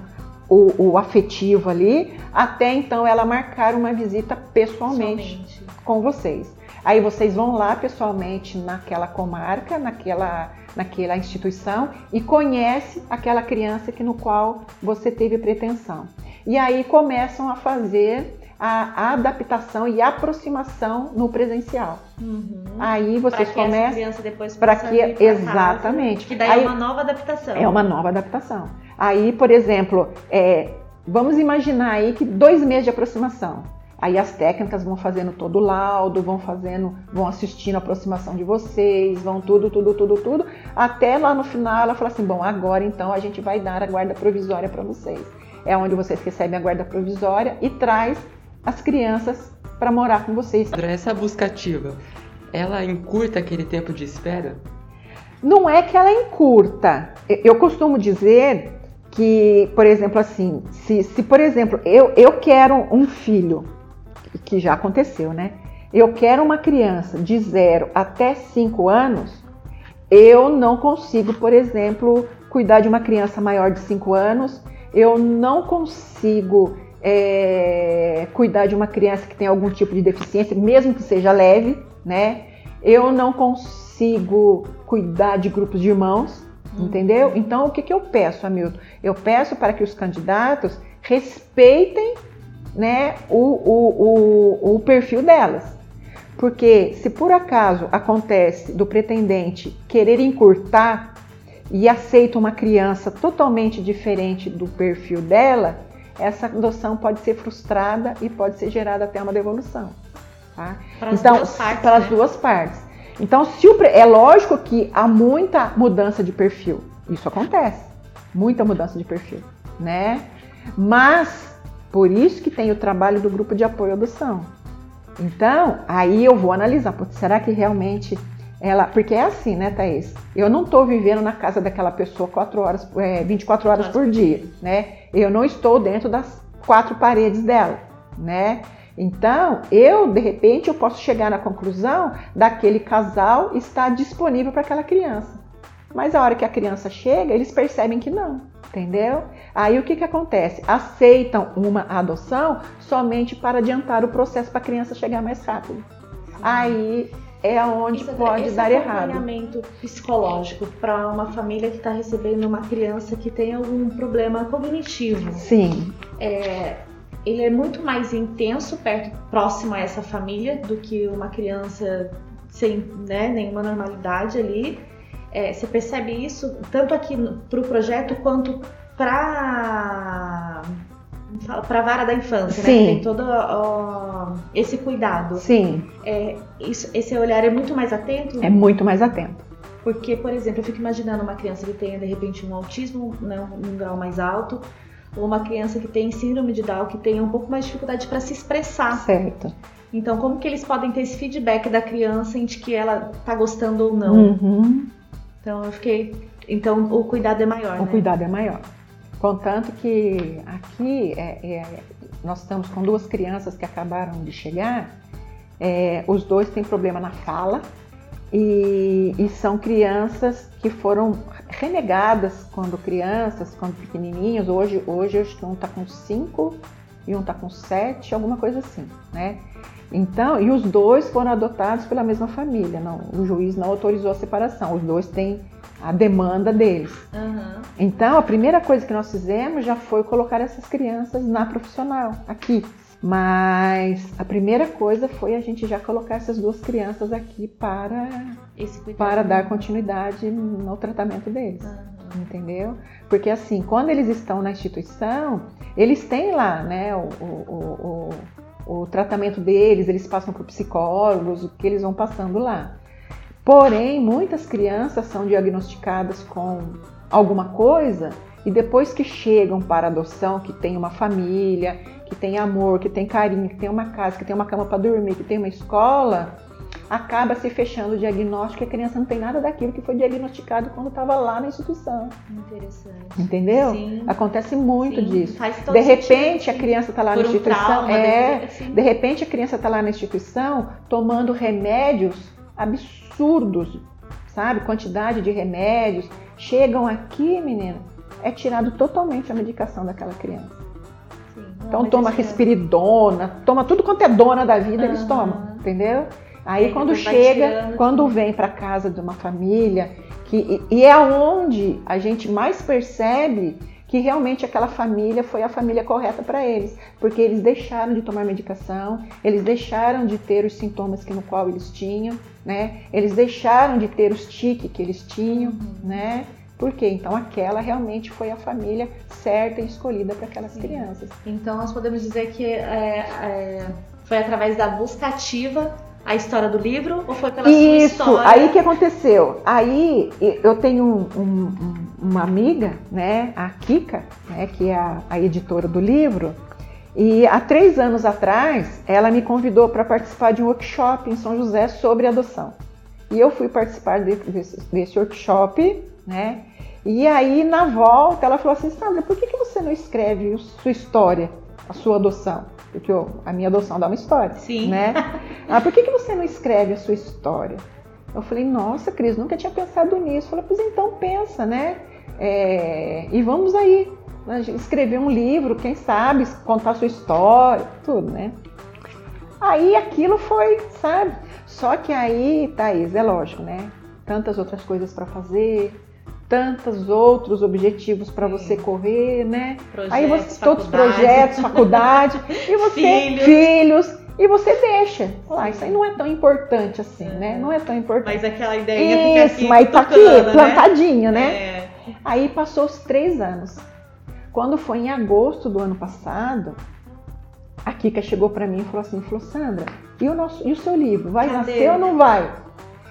o, o, afetivo ali, até então ela marcar uma visita pessoalmente, pessoalmente com vocês. Aí vocês vão lá pessoalmente naquela comarca, naquela, naquela instituição e conhece aquela criança que no qual você teve pretensão. E aí começam a fazer a adaptação e aproximação no presencial. Uhum. Aí vocês
pra
começam
criança depois
para que exatamente.
Casa, que daí é aí, é uma nova adaptação.
É uma nova adaptação. Aí, por exemplo, é, vamos imaginar aí que dois meses de aproximação. Aí as técnicas vão fazendo todo o laudo, vão fazendo, vão assistindo a aproximação de vocês, vão tudo, tudo, tudo, tudo, até lá no final ela fala assim, bom, agora então a gente vai dar a guarda provisória para vocês. É onde vocês recebem a guarda provisória e traz as crianças para morar com vocês.
Essa busca ativa, ela encurta aquele tempo de espera?
Não é que ela encurta. Eu costumo dizer que, por exemplo, assim, se, se por exemplo, eu, eu quero um filho, que já aconteceu, né? Eu quero uma criança de 0 até 5 anos, eu não consigo, por exemplo, cuidar de uma criança maior de 5 anos, eu não consigo é, cuidar de uma criança que tem algum tipo de deficiência, mesmo que seja leve, né? Eu não consigo cuidar de grupos de irmãos, uhum. entendeu? Então, o que, que eu peço, Hamilton? Eu peço para que os candidatos respeitem né, o, o, o, o perfil delas. Porque se por acaso acontece do pretendente querer encurtar e aceita uma criança totalmente diferente do perfil dela, essa adoção pode ser frustrada e pode ser gerada até uma devolução. Tá?
Para então.
Para as né? duas partes. Então, se o, é lógico que há muita mudança de perfil. Isso acontece. Muita mudança de perfil, né? Mas, por isso que tem o trabalho do grupo de apoio à adoção. Então, aí eu vou analisar, será que realmente ela, porque é assim, né, Thaís? Eu não estou vivendo na casa daquela pessoa 4 horas, é, 24 horas por dia, né? Eu não estou dentro das quatro paredes dela, né? Então, eu, de repente, eu posso chegar na conclusão daquele casal estar disponível para aquela criança. Mas a hora que a criança chega, eles percebem que não, entendeu? Aí o que, que acontece? Aceitam uma adoção somente para adiantar o processo para a criança chegar mais rápido. Aí é onde Isso, pode dar errado.
acompanhamento psicológico para uma família que está recebendo uma criança que tem algum problema cognitivo.
Sim.
É, ele é muito mais intenso perto, próximo a essa família do que uma criança sem né, nenhuma normalidade ali. É, você percebe isso tanto aqui para o projeto quanto para para a vara da infância,
Sim.
né? Tem todo ó, esse cuidado.
Sim.
É, isso, esse olhar é muito mais atento?
É muito mais atento.
Porque, por exemplo, eu fico imaginando uma criança que tenha de repente um autismo né, um grau mais alto, ou uma criança que tem síndrome de Down que tenha um pouco mais de dificuldade para se expressar.
Certo.
Então, como que eles podem ter esse feedback da criança de que ela tá gostando ou não?
Uhum.
Então, eu fiquei. Então, o cuidado é maior.
O
né?
cuidado é maior. Contanto que aqui é, é, nós estamos com duas crianças que acabaram de chegar, é, os dois têm problema na fala e, e, são crianças que foram renegadas quando crianças, quando pequenininhos. Hoje, hoje acho que um está com cinco e um está com sete, alguma coisa assim, né? Então, e os dois foram adotados pela mesma família. Não, o juiz não autorizou a separação. Os dois têm a demanda deles.
Uhum.
Então, a primeira coisa que nós fizemos já foi colocar essas crianças na profissional, aqui. Mas a primeira coisa foi a gente já colocar essas duas crianças aqui para, para dar continuidade no tratamento deles. Uhum. Entendeu? Porque assim, quando eles estão na instituição, eles têm lá né, o, o, o, o tratamento deles, eles passam por psicólogos, o que eles vão passando lá. Porém, muitas crianças são diagnosticadas com alguma coisa e depois que chegam para adoção, que tem uma família, que tem amor, que tem carinho, que tem uma casa, que tem uma cama para dormir, que tem uma escola, acaba se fechando o diagnóstico e a criança não tem nada daquilo que foi diagnosticado quando estava lá na instituição.
Interessante.
Entendeu?
Sim.
Acontece muito
Sim,
disso.
Faz todo
De repente
sentido,
a criança está lá
Por
na
um
instituição,
trauma,
é,
assim.
de repente a criança está lá na instituição tomando remédios absurdos, sabe? Quantidade de remédios. Chegam aqui, menina, é tirado totalmente a medicação daquela criança. Então toma
é-
respiridona, toma tudo quanto é dona da vida, eles
Aham.
tomam, entendeu? Aí
Aí
quando chega, quando vem para casa de uma família, que, e, e é onde a gente mais percebe que realmente aquela família foi a família correta para eles, porque eles deixaram de tomar medicação, eles deixaram de ter os sintomas que no qual eles tinham, né? Eles deixaram de ter os tiques que eles tinham, né? Por quê? Então aquela realmente foi a família certa e escolhida para aquelas
Sim.
crianças.
Então nós podemos dizer que é, é, foi através da busca ativa a história do livro ou foi pela sua
Isso,
história?
aí que aconteceu? Aí eu tenho um- um- uma amiga, né, a Kika, né, que é a, a editora do livro, e há três anos atrás ela me convidou para participar de um workshop em São José sobre adoção. E eu fui participar de- desse, desse workshop, né? E aí na volta ela falou assim, Sandra, por que, que você não escreve a sua história, a sua adoção? Porque a minha adoção dá uma história,
Sim.
né? Ah, por que, que você não escreve a sua história? Eu falei, nossa, Cris, nunca tinha pensado nisso. Falei, pois então pensa, né? É, e vamos aí né, escrever um livro, quem sabe, contar a sua história, tudo, né? Aí aquilo foi, sabe? Só que aí, Thaís, é lógico, né? Tantas outras coisas para fazer, tantos outros objetivos para você correr, né?
Projetos,
Aí você, todos os
faculdade.
projetos, faculdade, e você,
Filhos.
filhos, e você deixa. Lá, isso aí não é tão importante assim, né? Não é tão importante.
Mas aquela ideia fica
Isso,
aqui
mas tá aqui,
né?
plantadinha, né?
É.
Aí passou os três anos. Quando foi em agosto do ano passado, a Kika chegou para mim e falou assim, falou, Sandra, e o, nosso, e o seu livro? Vai
Cadê?
nascer ou não vai?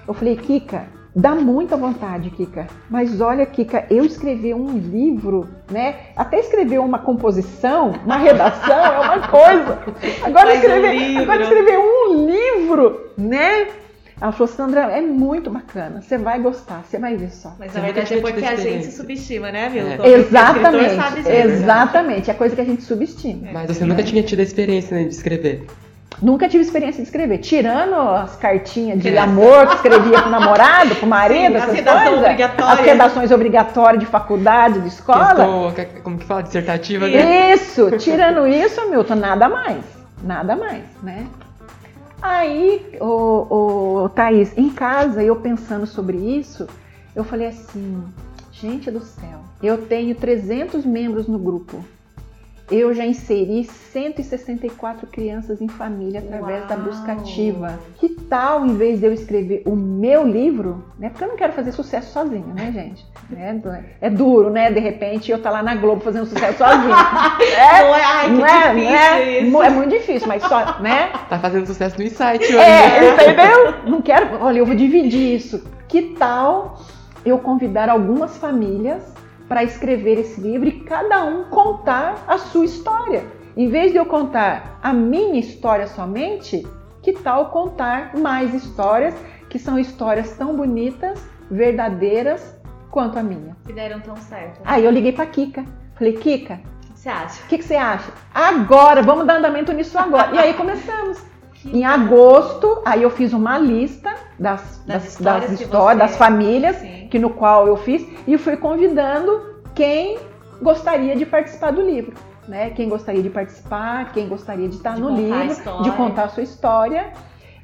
Eu falei, Kika, dá muita vontade, Kika. Mas olha, Kika, eu escrever um livro, né? Até escrever uma composição, uma redação é uma coisa. Agora
um
escrever,
livro.
agora escrever um livro, né? Ela falou, Sandra, é muito bacana. Você vai gostar, você vai ver só.
Mas na verdade é porque a gente subestima, né, Milton?
É.
O escritor
Exatamente,
sabe disso.
exatamente. É coisa que a gente subestima.
Mas você nunca tinha tido a experiência né, de escrever.
Nunca tive experiência de escrever. Tirando as cartinhas de
Criança.
amor que escrevia pro namorado, pro marido,
Sim, as
essas
redações
coisas.
obrigatórias.
As redações obrigatórias de faculdade, de escola.
Questão, que- como que fala? Dissertativa, né?
Isso, tirando isso, Milton, nada mais. Nada mais, né? Aí, o, o Thaís, em casa, eu pensando sobre isso, eu falei assim, gente do céu, eu tenho 300 membros no grupo. Eu já inseri 164 crianças em família através da
Uau!
busca ativa. Que tal, em vez de eu escrever o meu livro, né? Porque eu não quero fazer sucesso sozinha, né, gente? É, é duro, né? De repente eu tá lá na Globo fazendo sucesso sozinha. É,
Não é, ai, que
não é,
difícil
não é,
isso.
é muito difícil, mas só, né?
Tá fazendo sucesso no insight hoje.
É,
né?
entendeu? Não quero. Olha, eu vou dividir isso. Que tal eu convidar algumas famílias para escrever esse livro e cada um contar a sua história? Em vez de eu contar a minha história somente, que tal contar mais histórias, que são histórias tão bonitas, verdadeiras quanto a minha.
Que deram tão certo.
Aí eu liguei pra Kika. Falei, Kika,
O que você acha?
o que, que você acha? Agora, vamos dar andamento nisso agora. E aí começamos.
Que
Em agosto, aí eu fiz uma lista das,
Das
das,
histórias
das histórias,
você-
das famílias
Sim.
que no qual eu fiz e fui convidando quem gostaria de participar do livro, né? Quem gostaria de participar, quem gostaria de estar
De
no livro, de contar a sua história.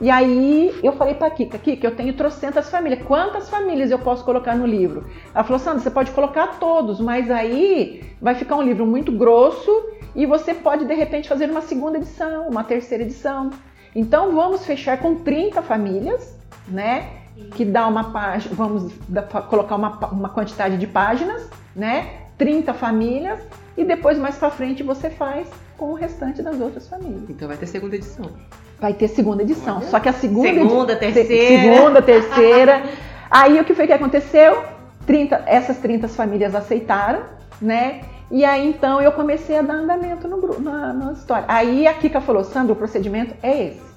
E aí eu falei pra Kika, Kika, eu tenho trocentas famílias. Quantas famílias eu posso colocar no livro? Ela falou, Sandra, você pode colocar todos, mas aí vai ficar um livro muito grosso e você pode de repente fazer uma segunda edição, uma terceira edição. Então vamos fechar com 30 famílias, né? que dá uma página, vamos colocar uma, uma quantidade de páginas, né? 30 famílias e depois mais para frente você faz com o restante das outras famílias.
Então vai ter segunda edição.
Vai ter segunda edição,
Olha.
só que a segunda
Segunda,
edi-
terceira.
segunda, terceira. Aí o que foi que aconteceu? 30, essas 30 famílias aceitaram, né? E aí então eu comecei a dar andamento no na, na história. Aí a Kika falou, Sandra, o procedimento é esse.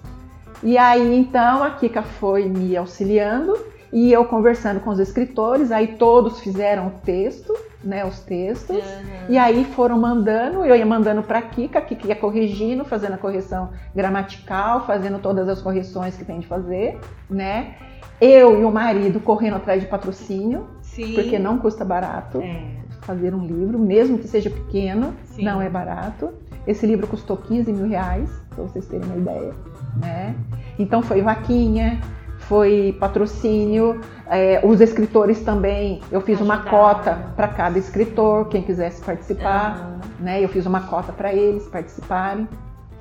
E aí então a Kika foi me auxiliando e eu conversando com os escritores, aí todos fizeram o texto, né, os textos. E aí foram mandando, eu ia mandando para a Kika, Kika ia corrigindo, fazendo a correção gramatical, fazendo todas as correções que tem de fazer, né? Eu e o marido correndo atrás de patrocínio,
Sim.
porque não custa barato
É.
fazer um livro, mesmo que seja pequeno,
Sim.
não é barato. Esse livro custou 15 mil reais, para vocês terem uma ideia, né? Então foi vaquinha, foi patrocínio, é, os escritores também. Eu fiz uma cota para cada escritor, quem quisesse participar,
Aham.
né? Eu fiz uma cota para eles participarem,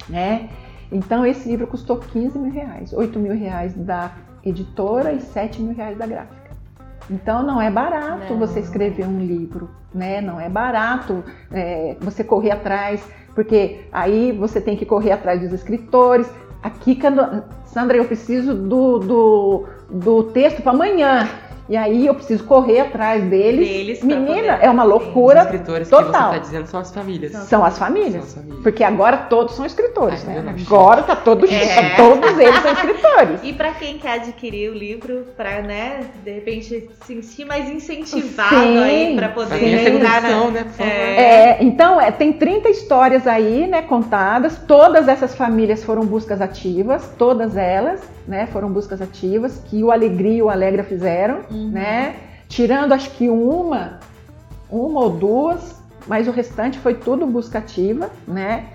né? Então esse livro custou 15 mil reais, 8 mil reais da editora e 7 mil reais da gráfica. Então não é barato
Não.
você escrever um livro, né? Não é barato é, você correr atrás, porque aí você tem que correr atrás dos escritores. Aqui, Sandra, eu preciso do, do, do texto para amanhã. E aí eu preciso correr atrás deles.
Deles
Menina,
poder-
é uma
Os
loucura.
escritores que você
total.
está dizendo são as famílias.
São as famílias.
São as famílias.
Porque agora todos são escritores,
Ai,
né? Agora tá todos,
É.
todos eles são escritores.
E pra quem quer adquirir o livro, pra, né, de repente se sentir mais incentivado
Sim,
aí pra
Pra
poder
é segunda
entrar na-
né? Por favor.
É, então, é, tem 30 histórias aí, né, contadas. Todas essas famílias foram buscas ativas, todas elas, né, foram buscas ativas que o Alegria e o Alegra fizeram,
Uhum.
né? Tirando acho que uma, uma ou duas, mas o restante foi tudo busca ativa, né?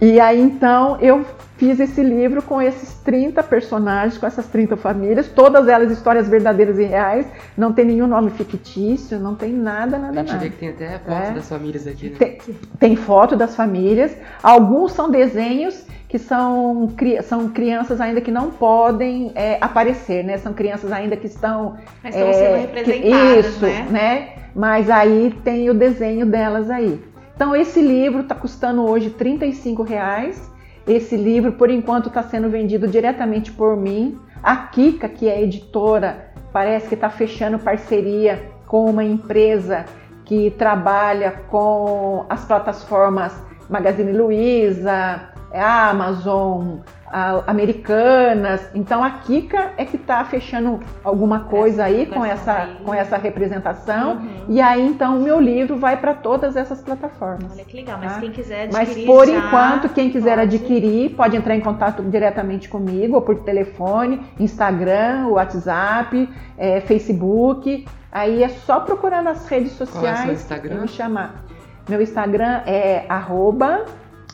E aí então eu fiz esse livro com esses 30 personagens, com essas 30 famílias, todas elas histórias verdadeiras e reais, não tem nenhum nome fictício, não tem nada, nada, nada.
vê que tem até fotos
É.
das famílias aqui, né?
Tem, tem foto das famílias, alguns são desenhos que são, são crianças ainda que não podem é, aparecer, né? São crianças ainda que estão
Mas estão sendo
é,
representadas,
isso,
né?
Mas aí tem o desenho delas aí. Então esse livro está custando hoje 35 reais. Esse livro, por enquanto, está sendo vendido diretamente por mim. A Kika, que é editora, parece que está fechando parceria com uma empresa que trabalha com as plataformas Magazine Luiza, Amazon, a- Americanas. Então a Kika é que está fechando alguma coisa aí com essa,
aí.
com essa representação.
Uhum.
E aí então o meu livro vai para todas essas plataformas.
Olha que legal, mas
Tá?
quem quiser
Mas
adquirir
por
já
enquanto, quem quiser
pode.
adquirir pode entrar em contato diretamente comigo, ou por telefone, Instagram, WhatsApp, é, Facebook. Aí é só procurar nas redes
Qual é o
sociais
seu Instagram?
e me chamar. Meu Instagram é arroba,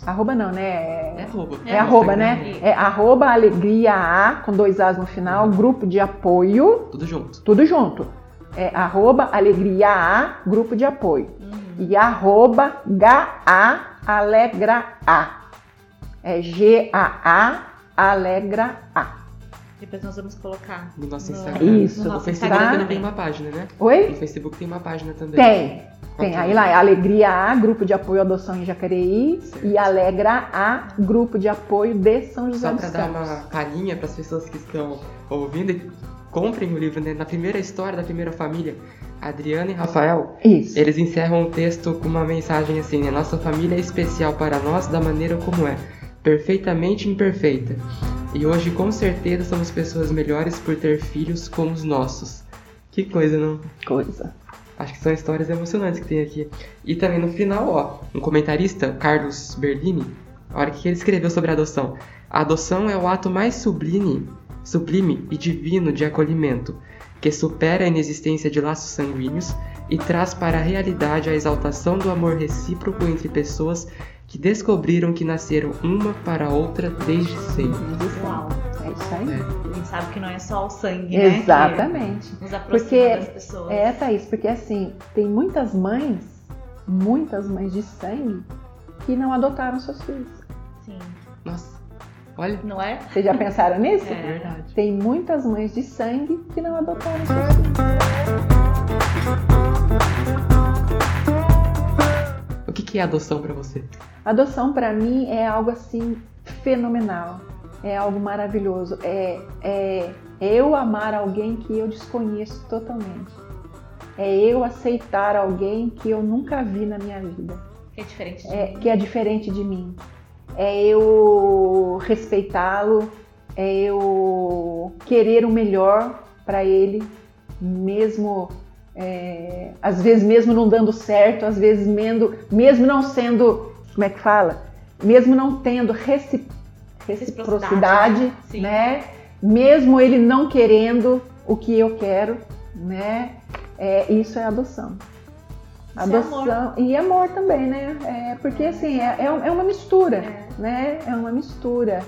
arroba não, né?
É arroba.
É arroba,
Instagram,
né? É arroba alegria A, com dois As no final, grupo de apoio,
Tudo junto.
tudo junto. É arroba alegria A, grupo de apoio.
Uhum.
E arroba GA Alegra A. É G-A-A Alegra A.
Depois nós vamos colocar
No nosso
no-
Instagram.
Isso.
no
No
nosso
Facebook
Tá.
também tem uma página, né?
Oi?
No Facebook tem uma página também.
Tem. Tem aí lá, é Alegria A, Grupo de Apoio à Adoção em Jacareí.
Certo.
E Alegra A, Grupo de Apoio de São José
Só
dos
para dar
Campos.
uma palhinha para as pessoas que estão ouvindo, e comprem o livro, né? Na primeira história da primeira família, Adriana e Rafael,
Isso.
eles encerram o texto com uma mensagem assim, né? Nossa família é especial para nós da maneira como é, perfeitamente imperfeita. E hoje, com certeza, somos pessoas melhores por ter filhos como os nossos. Que coisa, não?
Coisa.
Acho que são histórias emocionantes que tem aqui. E também no final, ó, um comentarista, Carlos Berlini, olha o que ele escreveu sobre a adoção. A adoção é o ato mais sublime, sublime e divino de acolhimento, que supera a inexistência de laços sanguíneos e traz para a realidade a exaltação do amor recíproco entre pessoas que descobriram que nasceram uma para a outra desde sempre.
É isso aí.
É.
A gente sabe que não é só o sangue, né?
Exatamente.
Que nos aproxima
Porque
das pessoas.
É, Thaís, porque assim, tem muitas mães, muitas mães de sangue, que não adotaram seus filhos.
Sim.
Nossa, olha,
Não é?
Vocês já pensaram nisso?
É.
verdade.
Tem muitas mães de sangue que não adotaram seus filhos.
O que que é adoção pra você?
Adoção para mim é algo assim fenomenal, é algo maravilhoso. É, é eu amar alguém que eu desconheço totalmente. É eu aceitar alguém que eu nunca vi na minha vida.
Que é diferente de
é,
mim.
que é diferente de mim. É eu respeitá-lo, é eu querer o melhor para ele, mesmo é, às vezes mesmo não dando certo, às vezes mesmo, mesmo não sendo, como é que fala? Mesmo não tendo reci- reciprocidade?
Sim.
né? Mesmo ele não querendo o que eu quero, né? É, isso é adoção.
Isso é
Adoção e amor também, né? É, porque assim, é, é é uma mistura,
É.
né? É uma mistura.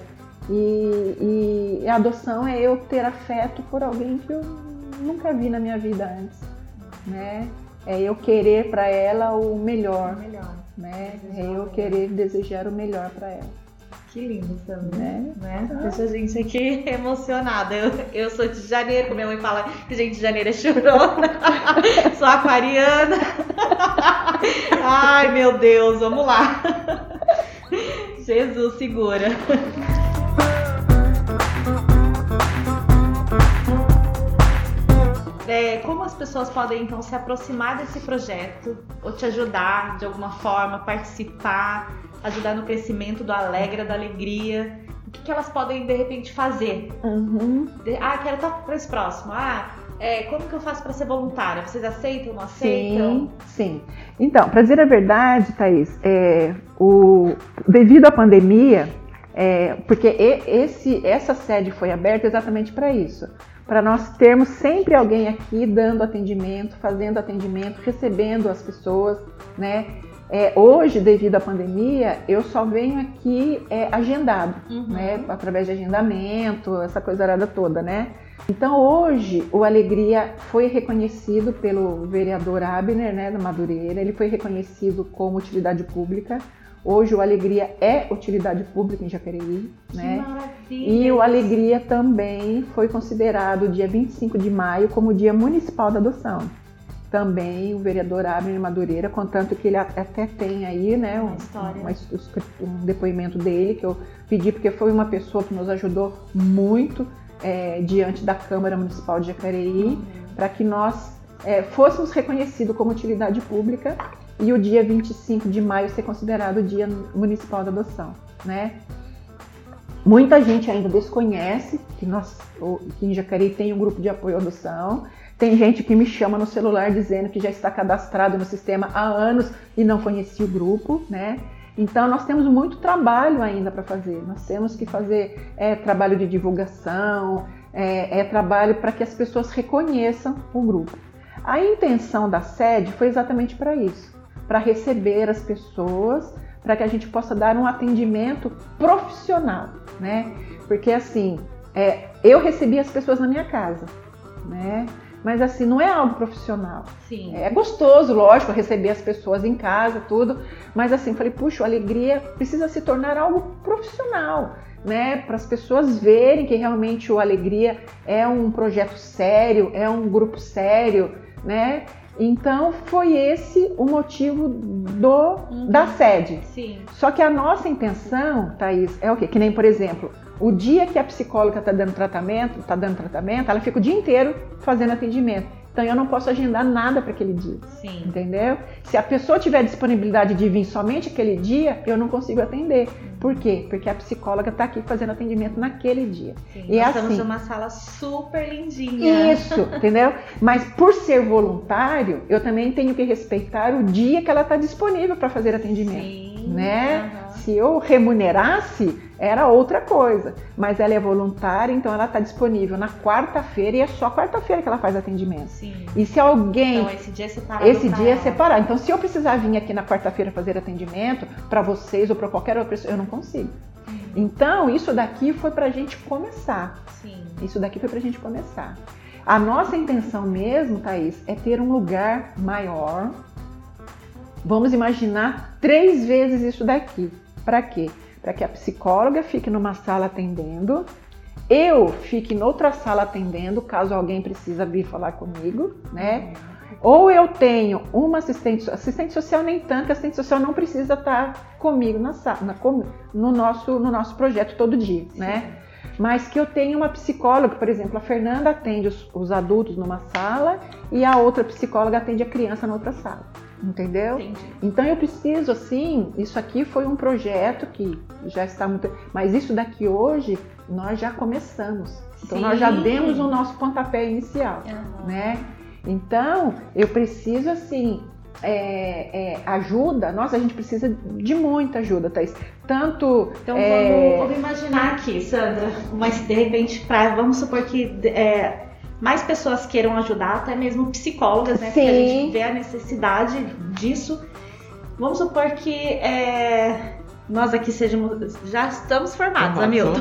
E, e a adoção é eu ter afeto por alguém que eu nunca vi na minha vida antes, né? É eu querer para ela o melhor,
Melhor.
né? É eu querer desejar o melhor para ela,
Que lindo também.
né?
Né? Deixa a gente aqui emocionada. Eu, eu sou de janeiro, como minha mãe fala que gente de janeiro é chorona. sou aquariana. Ai, meu Deus, vamos lá. Jesus, segura. É, como as pessoas podem então se aproximar desse projeto ou te ajudar de alguma forma, participar, ajudar no crescimento do Alegra, da Alegria? O que, que elas podem de repente fazer?
Uhum.
Ah, quero estar para esse próximo. Ah, é, como que eu faço para ser voluntária? Vocês aceitam, não aceitam?
Sim, sim. Então, para dizer a verdade, Thaís, é, o, devido à pandemia, é, porque esse, essa sede foi aberta exatamente para isso, para nós termos sempre alguém aqui dando atendimento, fazendo atendimento, recebendo as pessoas, né? É, hoje, devido à pandemia, eu só venho aqui é, agendado
Uhum.
né, através de agendamento, essa coisa arada toda, né? Então hoje o Alegria foi reconhecido pelo vereador Abner, né, da Madureira, ele foi reconhecido como utilidade pública. Hoje o Alegria é utilidade pública em Jacareí,
Que
né?
maravilha!
E o Alegria também foi considerado dia 25 de maio como dia municipal da adoção. Também o vereador Abner Madureira, contanto que ele até tem aí, né, um, uma um depoimento dele que eu pedi porque foi uma pessoa que nos ajudou muito é, diante da Câmara Municipal de Jacareí para que nós é, fôssemos reconhecidos como utilidade pública e o dia 25 de maio ser considerado o dia municipal da adoção, né? Muita gente ainda desconhece que nós, que em Jacareí tem um grupo de apoio à adoção. Tem gente que me chama no celular dizendo que já está cadastrado no sistema há anos e não conhecia o grupo, né? Então nós temos muito trabalho ainda para fazer. Nós temos que fazer é, trabalho de divulgação, é, é trabalho para que as pessoas reconheçam o grupo. A intenção da sede foi exatamente para isso, para receber as pessoas, para que a gente possa dar um atendimento profissional, né? Porque assim, é, eu recebi as pessoas na minha casa, né? Mas assim, não é algo profissional.
Sim.
É gostoso, lógico, receber as pessoas em casa, tudo, mas assim, falei, puxa, a alegria precisa se tornar algo profissional, né? Para as pessoas verem que realmente o Alegria é um projeto sério, é um grupo sério, né? Então foi esse o motivo do da sede.
Sim.
Só que a nossa intenção, Thaís, é o quê? Que nem, por exemplo, o dia que a psicóloga está dando tratamento, está dando tratamento, ela fica o dia inteiro fazendo atendimento. Então eu não posso agendar nada para aquele dia.
Sim.
Entendeu? Se a pessoa tiver disponibilidade de vir somente aquele dia, eu não consigo atender. Por quê? Porque a psicóloga está aqui fazendo atendimento naquele dia.
Sim,
E
nós
é
estamos
assim.
numa sala super lindinha.
Isso, entendeu? Mas por ser voluntário, eu também tenho que respeitar o dia que ela está disponível para fazer atendimento.
Sim.
Né?
aham.
Se eu remunerasse, era outra coisa. Mas ela é voluntária, então ela está disponível na quarta-feira e é só quarta-feira que ela faz atendimento.
Sim.
E se alguém
Então esse dia é separado.
esse dia é separado. Então, se eu precisar vir aqui na quarta-feira fazer atendimento para vocês ou para qualquer outra pessoa, eu não consigo. Então, isso daqui foi para a gente começar.
Sim.
Isso daqui foi para a gente começar. A nossa intenção mesmo, Thaís, é ter um lugar maior. Vamos imaginar três vezes isso daqui. Para quê? Para que a psicóloga fique numa sala atendendo, eu fique em outra sala atendendo, caso alguém precisa vir falar comigo, né? Ou eu tenho uma assistente, assistente social nem tanto, assistente social não precisa estar comigo na sala, na- no, nosso, no nosso projeto todo dia, né? Mas que eu tenho uma psicóloga, por exemplo, a Fernanda atende os, os adultos numa sala e a outra psicóloga atende a criança na outra sala, entendeu?
Entendi.
Então eu preciso, assim, isso aqui foi um projeto que já está muito. Mas isso daqui hoje nós já começamos. Então nós já
Sim.
demos o nosso pontapé inicial
Aham.
né? Então, eu preciso, assim, é, é, ajuda. Nossa, a gente precisa de muita ajuda, Thaís. Tanto.
Então
é,
vamos, vamos imaginar aqui, Sandra, mas de repente, pra, vamos supor que é, mais pessoas queiram ajudar, até mesmo psicólogas, né? Porque a
Sim.
gente vê a necessidade disso. Vamos supor que é, nós aqui sejamos. Já estamos formados,
Formados,
Hamilton.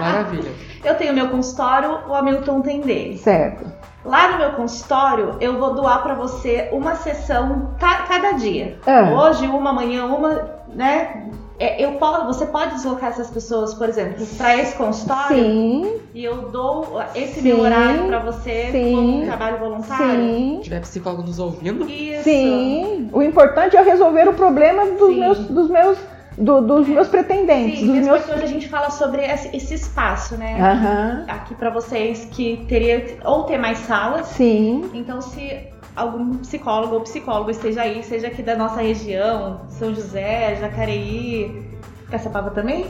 Maravilha.
Eu tenho meu consultório, o Hamilton tem dele.
Certo.
Lá no meu consultório, eu vou doar pra você uma sessão ca- cada dia.
Ah.
Hoje, uma, amanhã, uma, né? É, eu posso, você pode deslocar essas pessoas, por exemplo, para esse consultório
Sim,
e eu dou esse
Sim.
meu horário para você
Sim.
como um trabalho voluntário?
sim.
Se tiver psicólogo nos ouvindo,
Isso.
Sim. O importante é resolver o problema dos
Sim.
meus, dos meus, do- dos meus pretendentes,
Sim,
dos meus.
porque hoje a gente fala sobre esse, esse espaço, né?
Aham.
Aqui para vocês que teria ou ter mais salas.
Sim.
Então, se algum psicólogo ou psicólogo esteja aí, seja aqui da nossa região, São José, Jacareí, Caçapava também?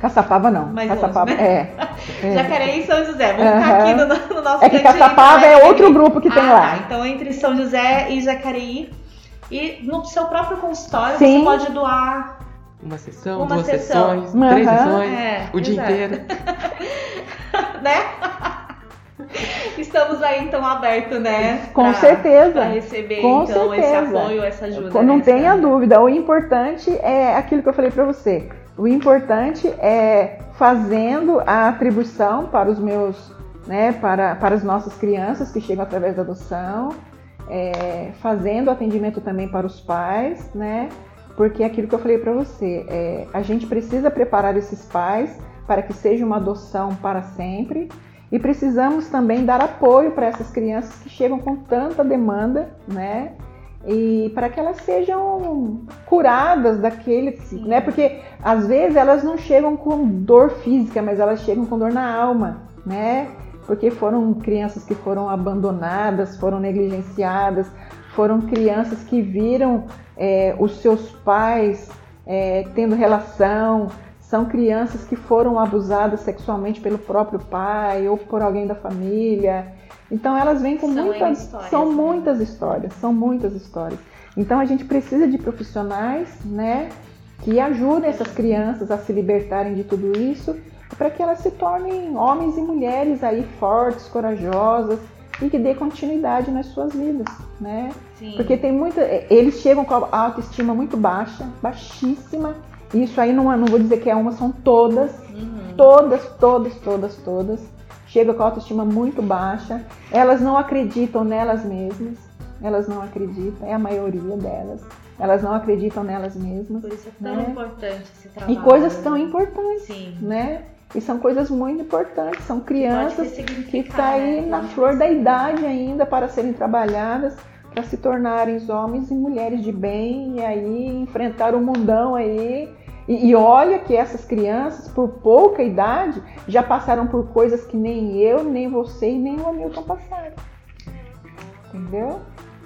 Caçapava não.
Mais
Caçapava
longe,
é. é.
Jacareí e São José. Vamos ficar
Aham.
aqui no, no nosso
É que
cantinho,
Caçapava
né?
é outro grupo que tem
ah,
lá.
Tá. Então, entre São José e Jacareí. E no seu próprio consultório,
Sim.
você pode doar.
uma sessão,
Uma
duas
sessão.
sessões, três
Aham.
sessões,
É,
o dia
exato.
inteiro.
né? Estamos aí, então, abertos, né?
Com
pra-
certeza.
Pra receber,
Com
então, esse
certeza.
apoio, essa ajuda.
Não
né,
tenha dúvida. O importante é aquilo que eu falei para você. O importante é fazendo a atribuição para os meus, né, para, para as nossas crianças que chegam através da adoção, é, fazendo atendimento também para os pais, né? Porque é aquilo que eu falei para você, é, a gente precisa preparar esses pais para que seja uma adoção para sempre e precisamos também dar apoio para essas crianças que chegam com tanta demanda, né? E para que elas sejam curadas daquele,
Sim.
né? Porque às vezes elas não chegam com dor física, mas elas chegam com dor na alma, né? Porque foram crianças que foram abandonadas, foram negligenciadas, foram crianças que viram é, os seus pais é, tendo relação, são crianças que foram abusadas sexualmente pelo próprio pai ou por alguém da família. Então elas vêm com
São
muitas,
histórias,
são
né?
muitas histórias, são muitas histórias. Então a gente precisa de profissionais, né, que ajudem essas crianças a se libertarem de tudo isso, para que elas se tornem homens e mulheres aí fortes, corajosas e que dê continuidade nas suas vidas, né?
Sim.
Porque tem muita. Eles chegam com a autoestima muito baixa, baixíssima. Isso aí não, não vou dizer que é uma, são todas,
Uhum.
todas, todas, todas, todas. Chegam com a autoestima muito baixa. Elas não acreditam nelas mesmas. Elas não acreditam, é a maioria delas. Elas não acreditam nelas mesmas.
Por isso é tão
né?
importante esse trabalho.
E coisas tão importantes,
Sim.
né? E são coisas muito importantes. São crianças que
ressignificar,
está aí
né?
na flor da idade ainda para serem trabalhadas, para se tornarem homens e mulheres de bem e aí enfrentar o mundão aí. E, e olha que essas crianças, por pouca idade, já passaram por coisas que nem eu, nem você e nem o Hamilton passaram. entendeu?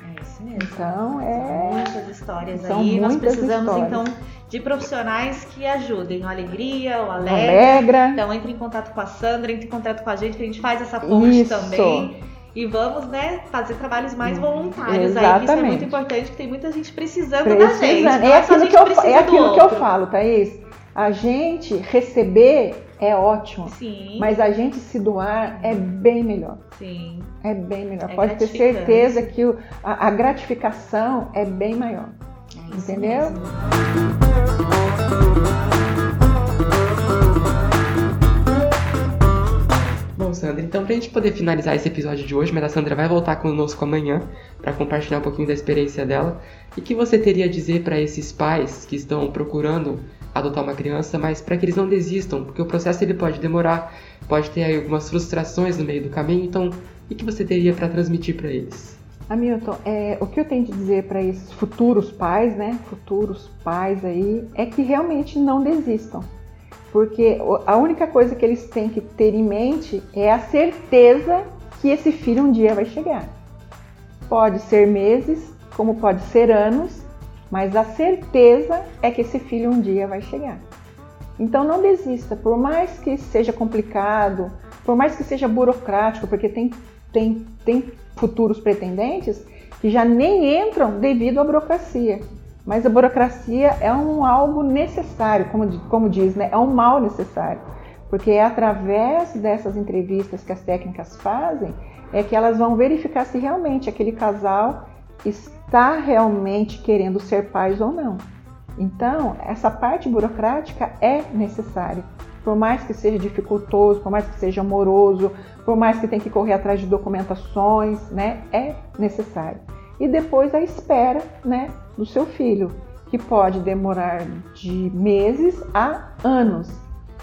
É isso mesmo.
Então
São
é
muitas histórias
são
aí. Nós
muitas
precisamos
histórias.
então de profissionais que ajudem o Alegria, o
uma
Alegre.
alegra.
Então entre em contato com a Sandra, entre em contato com a gente, que a gente faz essa ponte
Isso.
também. E vamos, né, fazer trabalhos mais voluntários aí, que isso é
Exatamente.
muito importante, que tem muita gente precisando da gente.
É
é
aquilo, que eu,
precisa
é aquilo que eu falo, Thaís. A gente receber é ótimo,
Sim,
mas a gente se doar é bem melhor.
sim.
É bem melhor.
É
Pode ter certeza que o- a, a gratificação é bem maior.
É
Entendeu?
mesmo.
Sandra, então pra gente poder finalizar esse episódio de hoje, mas a Sandra vai voltar conosco amanhã para compartilhar um pouquinho da experiência dela. E que você teria a dizer para esses pais que estão procurando adotar uma criança, mas para que eles não desistam, porque o processo ele pode demorar, pode ter aí algumas frustrações no meio do caminho, então o que você teria para transmitir para eles?
Hamilton, é, o que eu tenho de dizer para esses futuros pais, né? Futuros pais aí, é que realmente não desistam. Porque a única coisa que eles têm que ter em mente é a certeza que esse filho um dia vai chegar. Pode ser meses, como pode ser anos, mas a certeza é que esse filho um dia vai chegar. Então não desista, por mais que seja complicado, por mais que seja burocrático, porque tem, tem, tem futuros pretendentes que já nem entram devido à burocracia. Mas a burocracia é um algo necessário, como, como diz, né? é um mal necessário. Porque é através dessas entrevistas que as técnicas fazem é que elas vão verificar se realmente aquele casal está realmente querendo ser pais ou não. Então, essa parte burocrática é necessária. Por mais que seja dificultoso, por mais que seja amoroso, por mais que tenha que correr atrás de documentações, né, é necessário. E depois a espera, né, do seu filho, que pode demorar de meses a anos.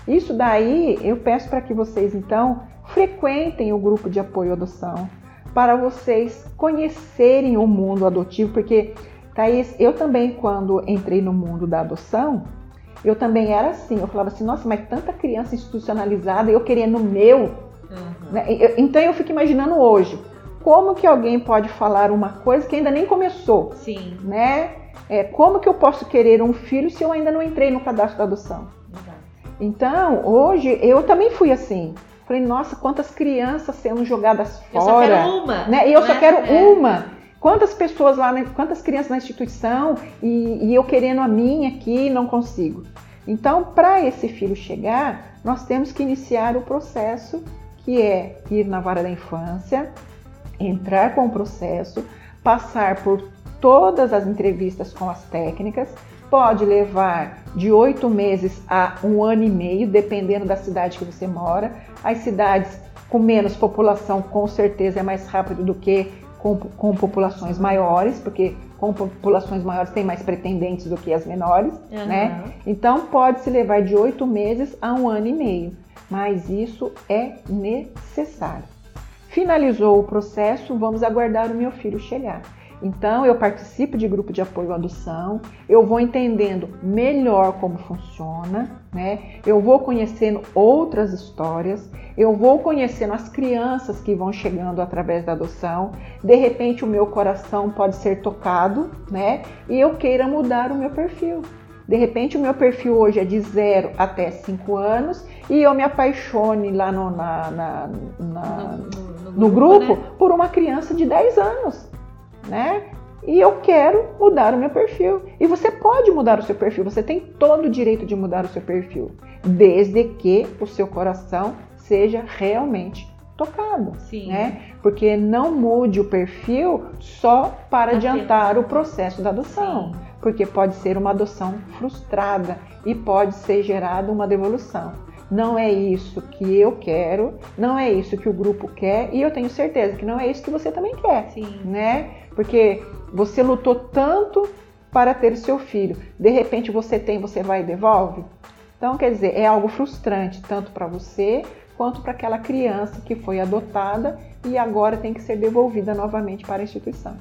Isso daí eu peço para que vocês então frequentem o grupo de apoio à adoção, para vocês conhecerem o mundo adotivo, porque Thaís, eu também quando entrei no mundo da adoção, eu também era assim, eu falava assim, nossa, mas tanta criança institucionalizada, eu querendo o meu,
Uhum.
né? Então eu fico imaginando hoje, como que alguém pode falar uma coisa que ainda nem começou,
Sim,
né? É, como que eu posso querer um filho se eu ainda não entrei no cadastro da adoção?
exato.
Então, hoje eu também fui assim. Falei, nossa, quantas crianças sendo jogadas
Eu
fora.
só quero uma.
né? E eu só
né?
quero
É.
uma. Quantas pessoas lá, quantas crianças na instituição e, e eu querendo a minha aqui não consigo. Então, para esse filho chegar, nós temos que iniciar o processo que é ir na vara da infância, entrar com o processo, passar por todas as entrevistas com as técnicas, pode levar de oito meses a um ano e meio, dependendo da cidade que você mora. As cidades com menos população, com certeza, é mais rápido do que com, com populações maiores, porque com populações maiores tem mais pretendentes do que as menores,
Uhum.
né? Então pode se levar de oito meses a um ano e meio, mas isso é necessário. Finalizou o processo, vamos aguardar o meu filho chegar. Então eu participo de grupo de apoio à adoção, eu vou entendendo melhor como funciona, né? Eu vou conhecendo outras histórias, eu vou conhecendo as crianças que vão chegando através da adoção. De repente o meu coração pode ser tocado, né? E eu queira mudar o meu perfil. De repente, o meu perfil hoje é de 0 até 5 anos e eu me apaixone lá no, na- na- na-
No,
no grupo
né?
por uma criança de 10 anos, né? E eu quero mudar o meu perfil. E você pode mudar o seu perfil, você tem todo o direito de mudar o seu perfil, desde que o seu coração seja realmente tocado,
Sim.
né? Porque não mude o perfil só para adiantar o processo da adoção,
Sim.
porque pode ser uma adoção frustrada e pode ser gerada uma devolução. Não é isso que eu quero, não é isso que o grupo quer e eu tenho certeza que não é isso que você também quer
Sim.
né? Porque você lutou tanto para ter o seu filho. De repente você tem, você vai e devolve. Então, quer dizer, é algo frustrante tanto para você quanto para aquela criança que foi adotada e agora tem que ser devolvida novamente para a instituição.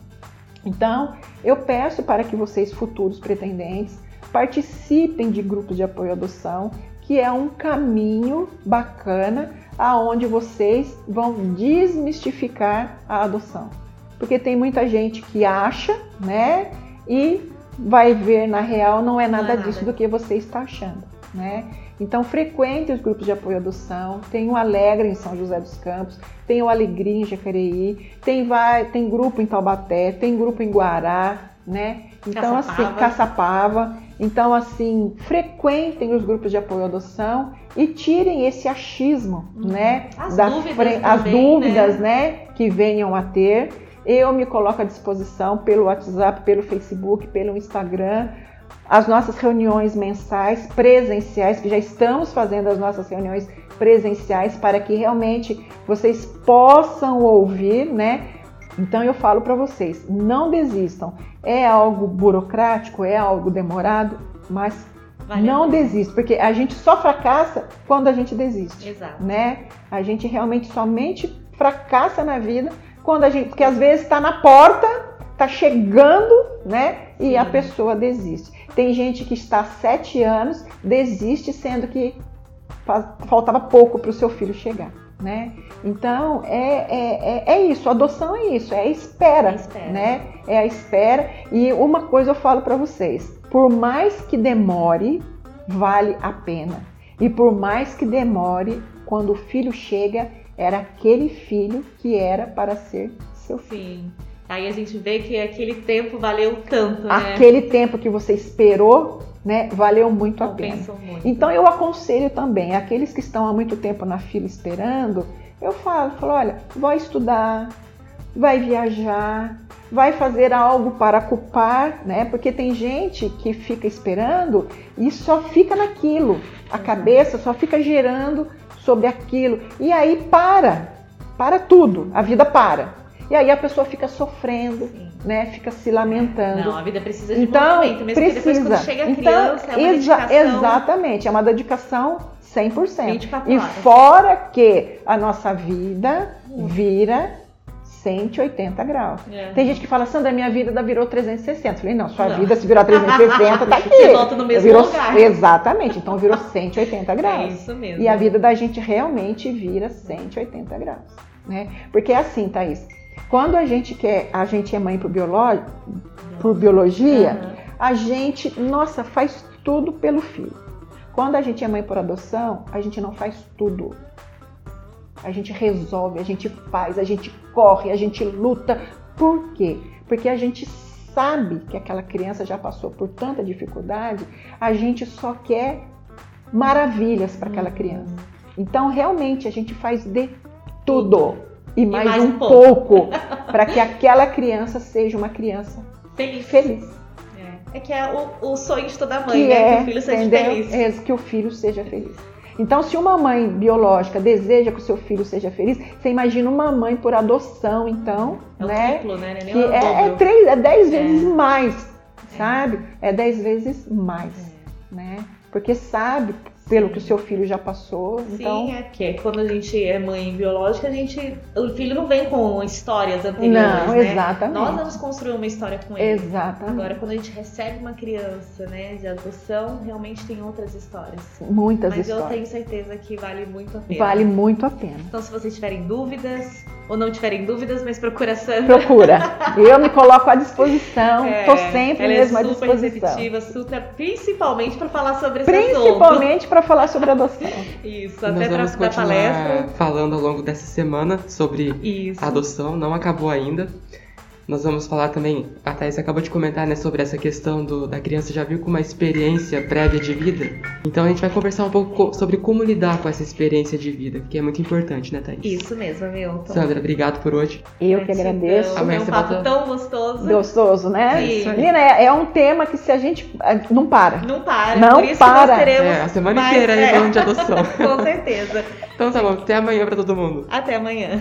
Então, eu peço para que vocês, futuros pretendentes, participem de grupos de apoio à adoção, que é um caminho bacana aonde vocês vão desmistificar a adoção. porque tem muita gente que acha, né? E vai ver na real não é nada
não é
disso
nada.
do que você está achando, né? Então frequente os grupos de apoio à adoção, tem o Alegre em São José dos Campos, tem o Alegria em Jacareí, tem vai, tem grupo em Taubaté, tem grupo em Guará, né? Então
Caçapava.
assim, Caçapava. Então assim, frequentem os grupos de apoio à adoção e tirem esse achismo, né?
Uhum. As
da
dúvidas
fre- as
também,
dúvidas, né? Que venham a ter. Eu me coloco à disposição pelo WhatsApp, pelo Facebook, pelo Instagram. As nossas reuniões mensais, presenciais, que já estamos fazendo as nossas reuniões presenciais para que realmente vocês possam ouvir, né? Então eu falo para vocês, não desistam. É algo burocrático, é algo demorado, mas não desista, porque a gente só fracassa quando a gente desiste
Exato.
né? A gente realmente somente fracassa na vida quando a gente, porque às vezes está na porta, está chegando, né? E
Sim.
a pessoa desiste. Tem gente que está há sete anos, desiste, sendo que fa- faltava pouco para o seu filho chegar, né? Então é, é, é, é isso, adoção é isso, é a espera,
É a espera.
né? É a espera. E uma coisa eu falo para vocês: por mais que demore, vale a pena. E por mais que demore, quando o filho chega, era aquele filho que era para ser seu filho.
Sim. Aí a gente vê que aquele tempo valeu tanto, né?
Aquele tempo que você esperou, né, valeu muito a pena.
Muito.
Então eu aconselho também aqueles que estão há muito tempo na fila esperando, eu falo, falo, olha, vai estudar, vai viajar, vai fazer algo para ocupar, né? Porque tem gente que fica esperando e só fica naquilo, a cabeça só fica gerando sobre aquilo e aí para, para tudo, a vida para. E aí a pessoa fica sofrendo,
Sim.
Né? Fica se lamentando.
Não, a vida precisa de
Então,
movimento, mesmo que depois
precisa.
quando chega a
então,
criança, é uma
exa-
dedicação
exatamente, é uma dedicação 100%.
24
E
horas.
fora que a nossa vida vira 180 graus.
É.
Tem gente que fala, Sandra, minha vida virou 360. Eu falei, não, sua
Não.
vida se virar 360, tá aqui.
Você volta no mesmo
virou,
lugar.
Exatamente, então virou 180
É
graus.
isso mesmo.
E a vida da gente realmente vira 180 graus, né? Porque é assim, Thaís, quando a gente quer, a gente é mãe por, biolo- biologia,
Aham.
a gente, nossa, faz tudo pelo filho. Quando a gente é mãe por adoção, a gente não faz tudo. A gente resolve, a gente faz, a gente corre, a gente luta. Por quê? Porque a gente sabe que aquela criança já passou por tanta dificuldade, a gente só quer maravilhas para aquela criança. Então, realmente, a gente faz de tudo e mais,
mais
um,
um
pouco para que aquela criança seja uma criança
Feliz.
feliz.
É. É que é o, o sonho de toda mãe,
que
né?
é,
que o filho seja
entendeu?
feliz.
É, que o filho seja feliz. Então, se uma mãe biológica deseja que o seu filho seja feliz, você imagina uma mãe por adoção, então,
É
né?
triplo, né? É
Que é, é, três, é dez
É.
vezes mais, sabe? É dez vezes mais,
É.
né? Porque sabe pelo que o seu filho já passou, então...
Sim, é porque quando a gente é mãe biológica, a gente. O filho não vem com histórias anteriores.
Não,
né?
exatamente.
Nós vamos construir uma história com ele.
Exatamente.
Agora, quando a gente recebe uma criança, né, de adoção, realmente tem outras histórias.
Muitas
Mas eu
histórias.
tenho certeza que vale muito a pena.
Vale muito a pena.
Então, se vocês tiverem dúvidas, ou não tiverem dúvidas, mas procura a Sandra.
Procura. Eu me coloco à disposição.
É,
Estou sempre
ela
mesmo
é
à
super
disposição.
receptiva, super, principalmente para falar sobre esse.
Principalmente para falar sobre adoção.
Isso, até para dar palestra.
falando ao longo dessa semana sobre
Isso.
adoção, não acabou ainda. Nós vamos falar também, a Thais acabou de comentar né, sobre essa questão do, da criança já vir com uma experiência prévia de vida. Então a gente vai conversar um pouco co- sobre como lidar com essa experiência de vida, que é muito importante, né, Thaís?
Isso mesmo, Milton.
Sandra, obrigado por hoje.
Eu que agradeço.
Então,
Amanhã
é um
você
papo
volta-
tão gostoso.
Gostoso, né?
Sim.
Menina, é, é um tema que se a gente. Não para.
Não para.
Não
Por isso
para.
que nós teremos
É, a semana
mais-
inteira aí
é,
falando de adoção.
Com certeza.
Então tá bom, até amanhã pra todo mundo.
Até amanhã.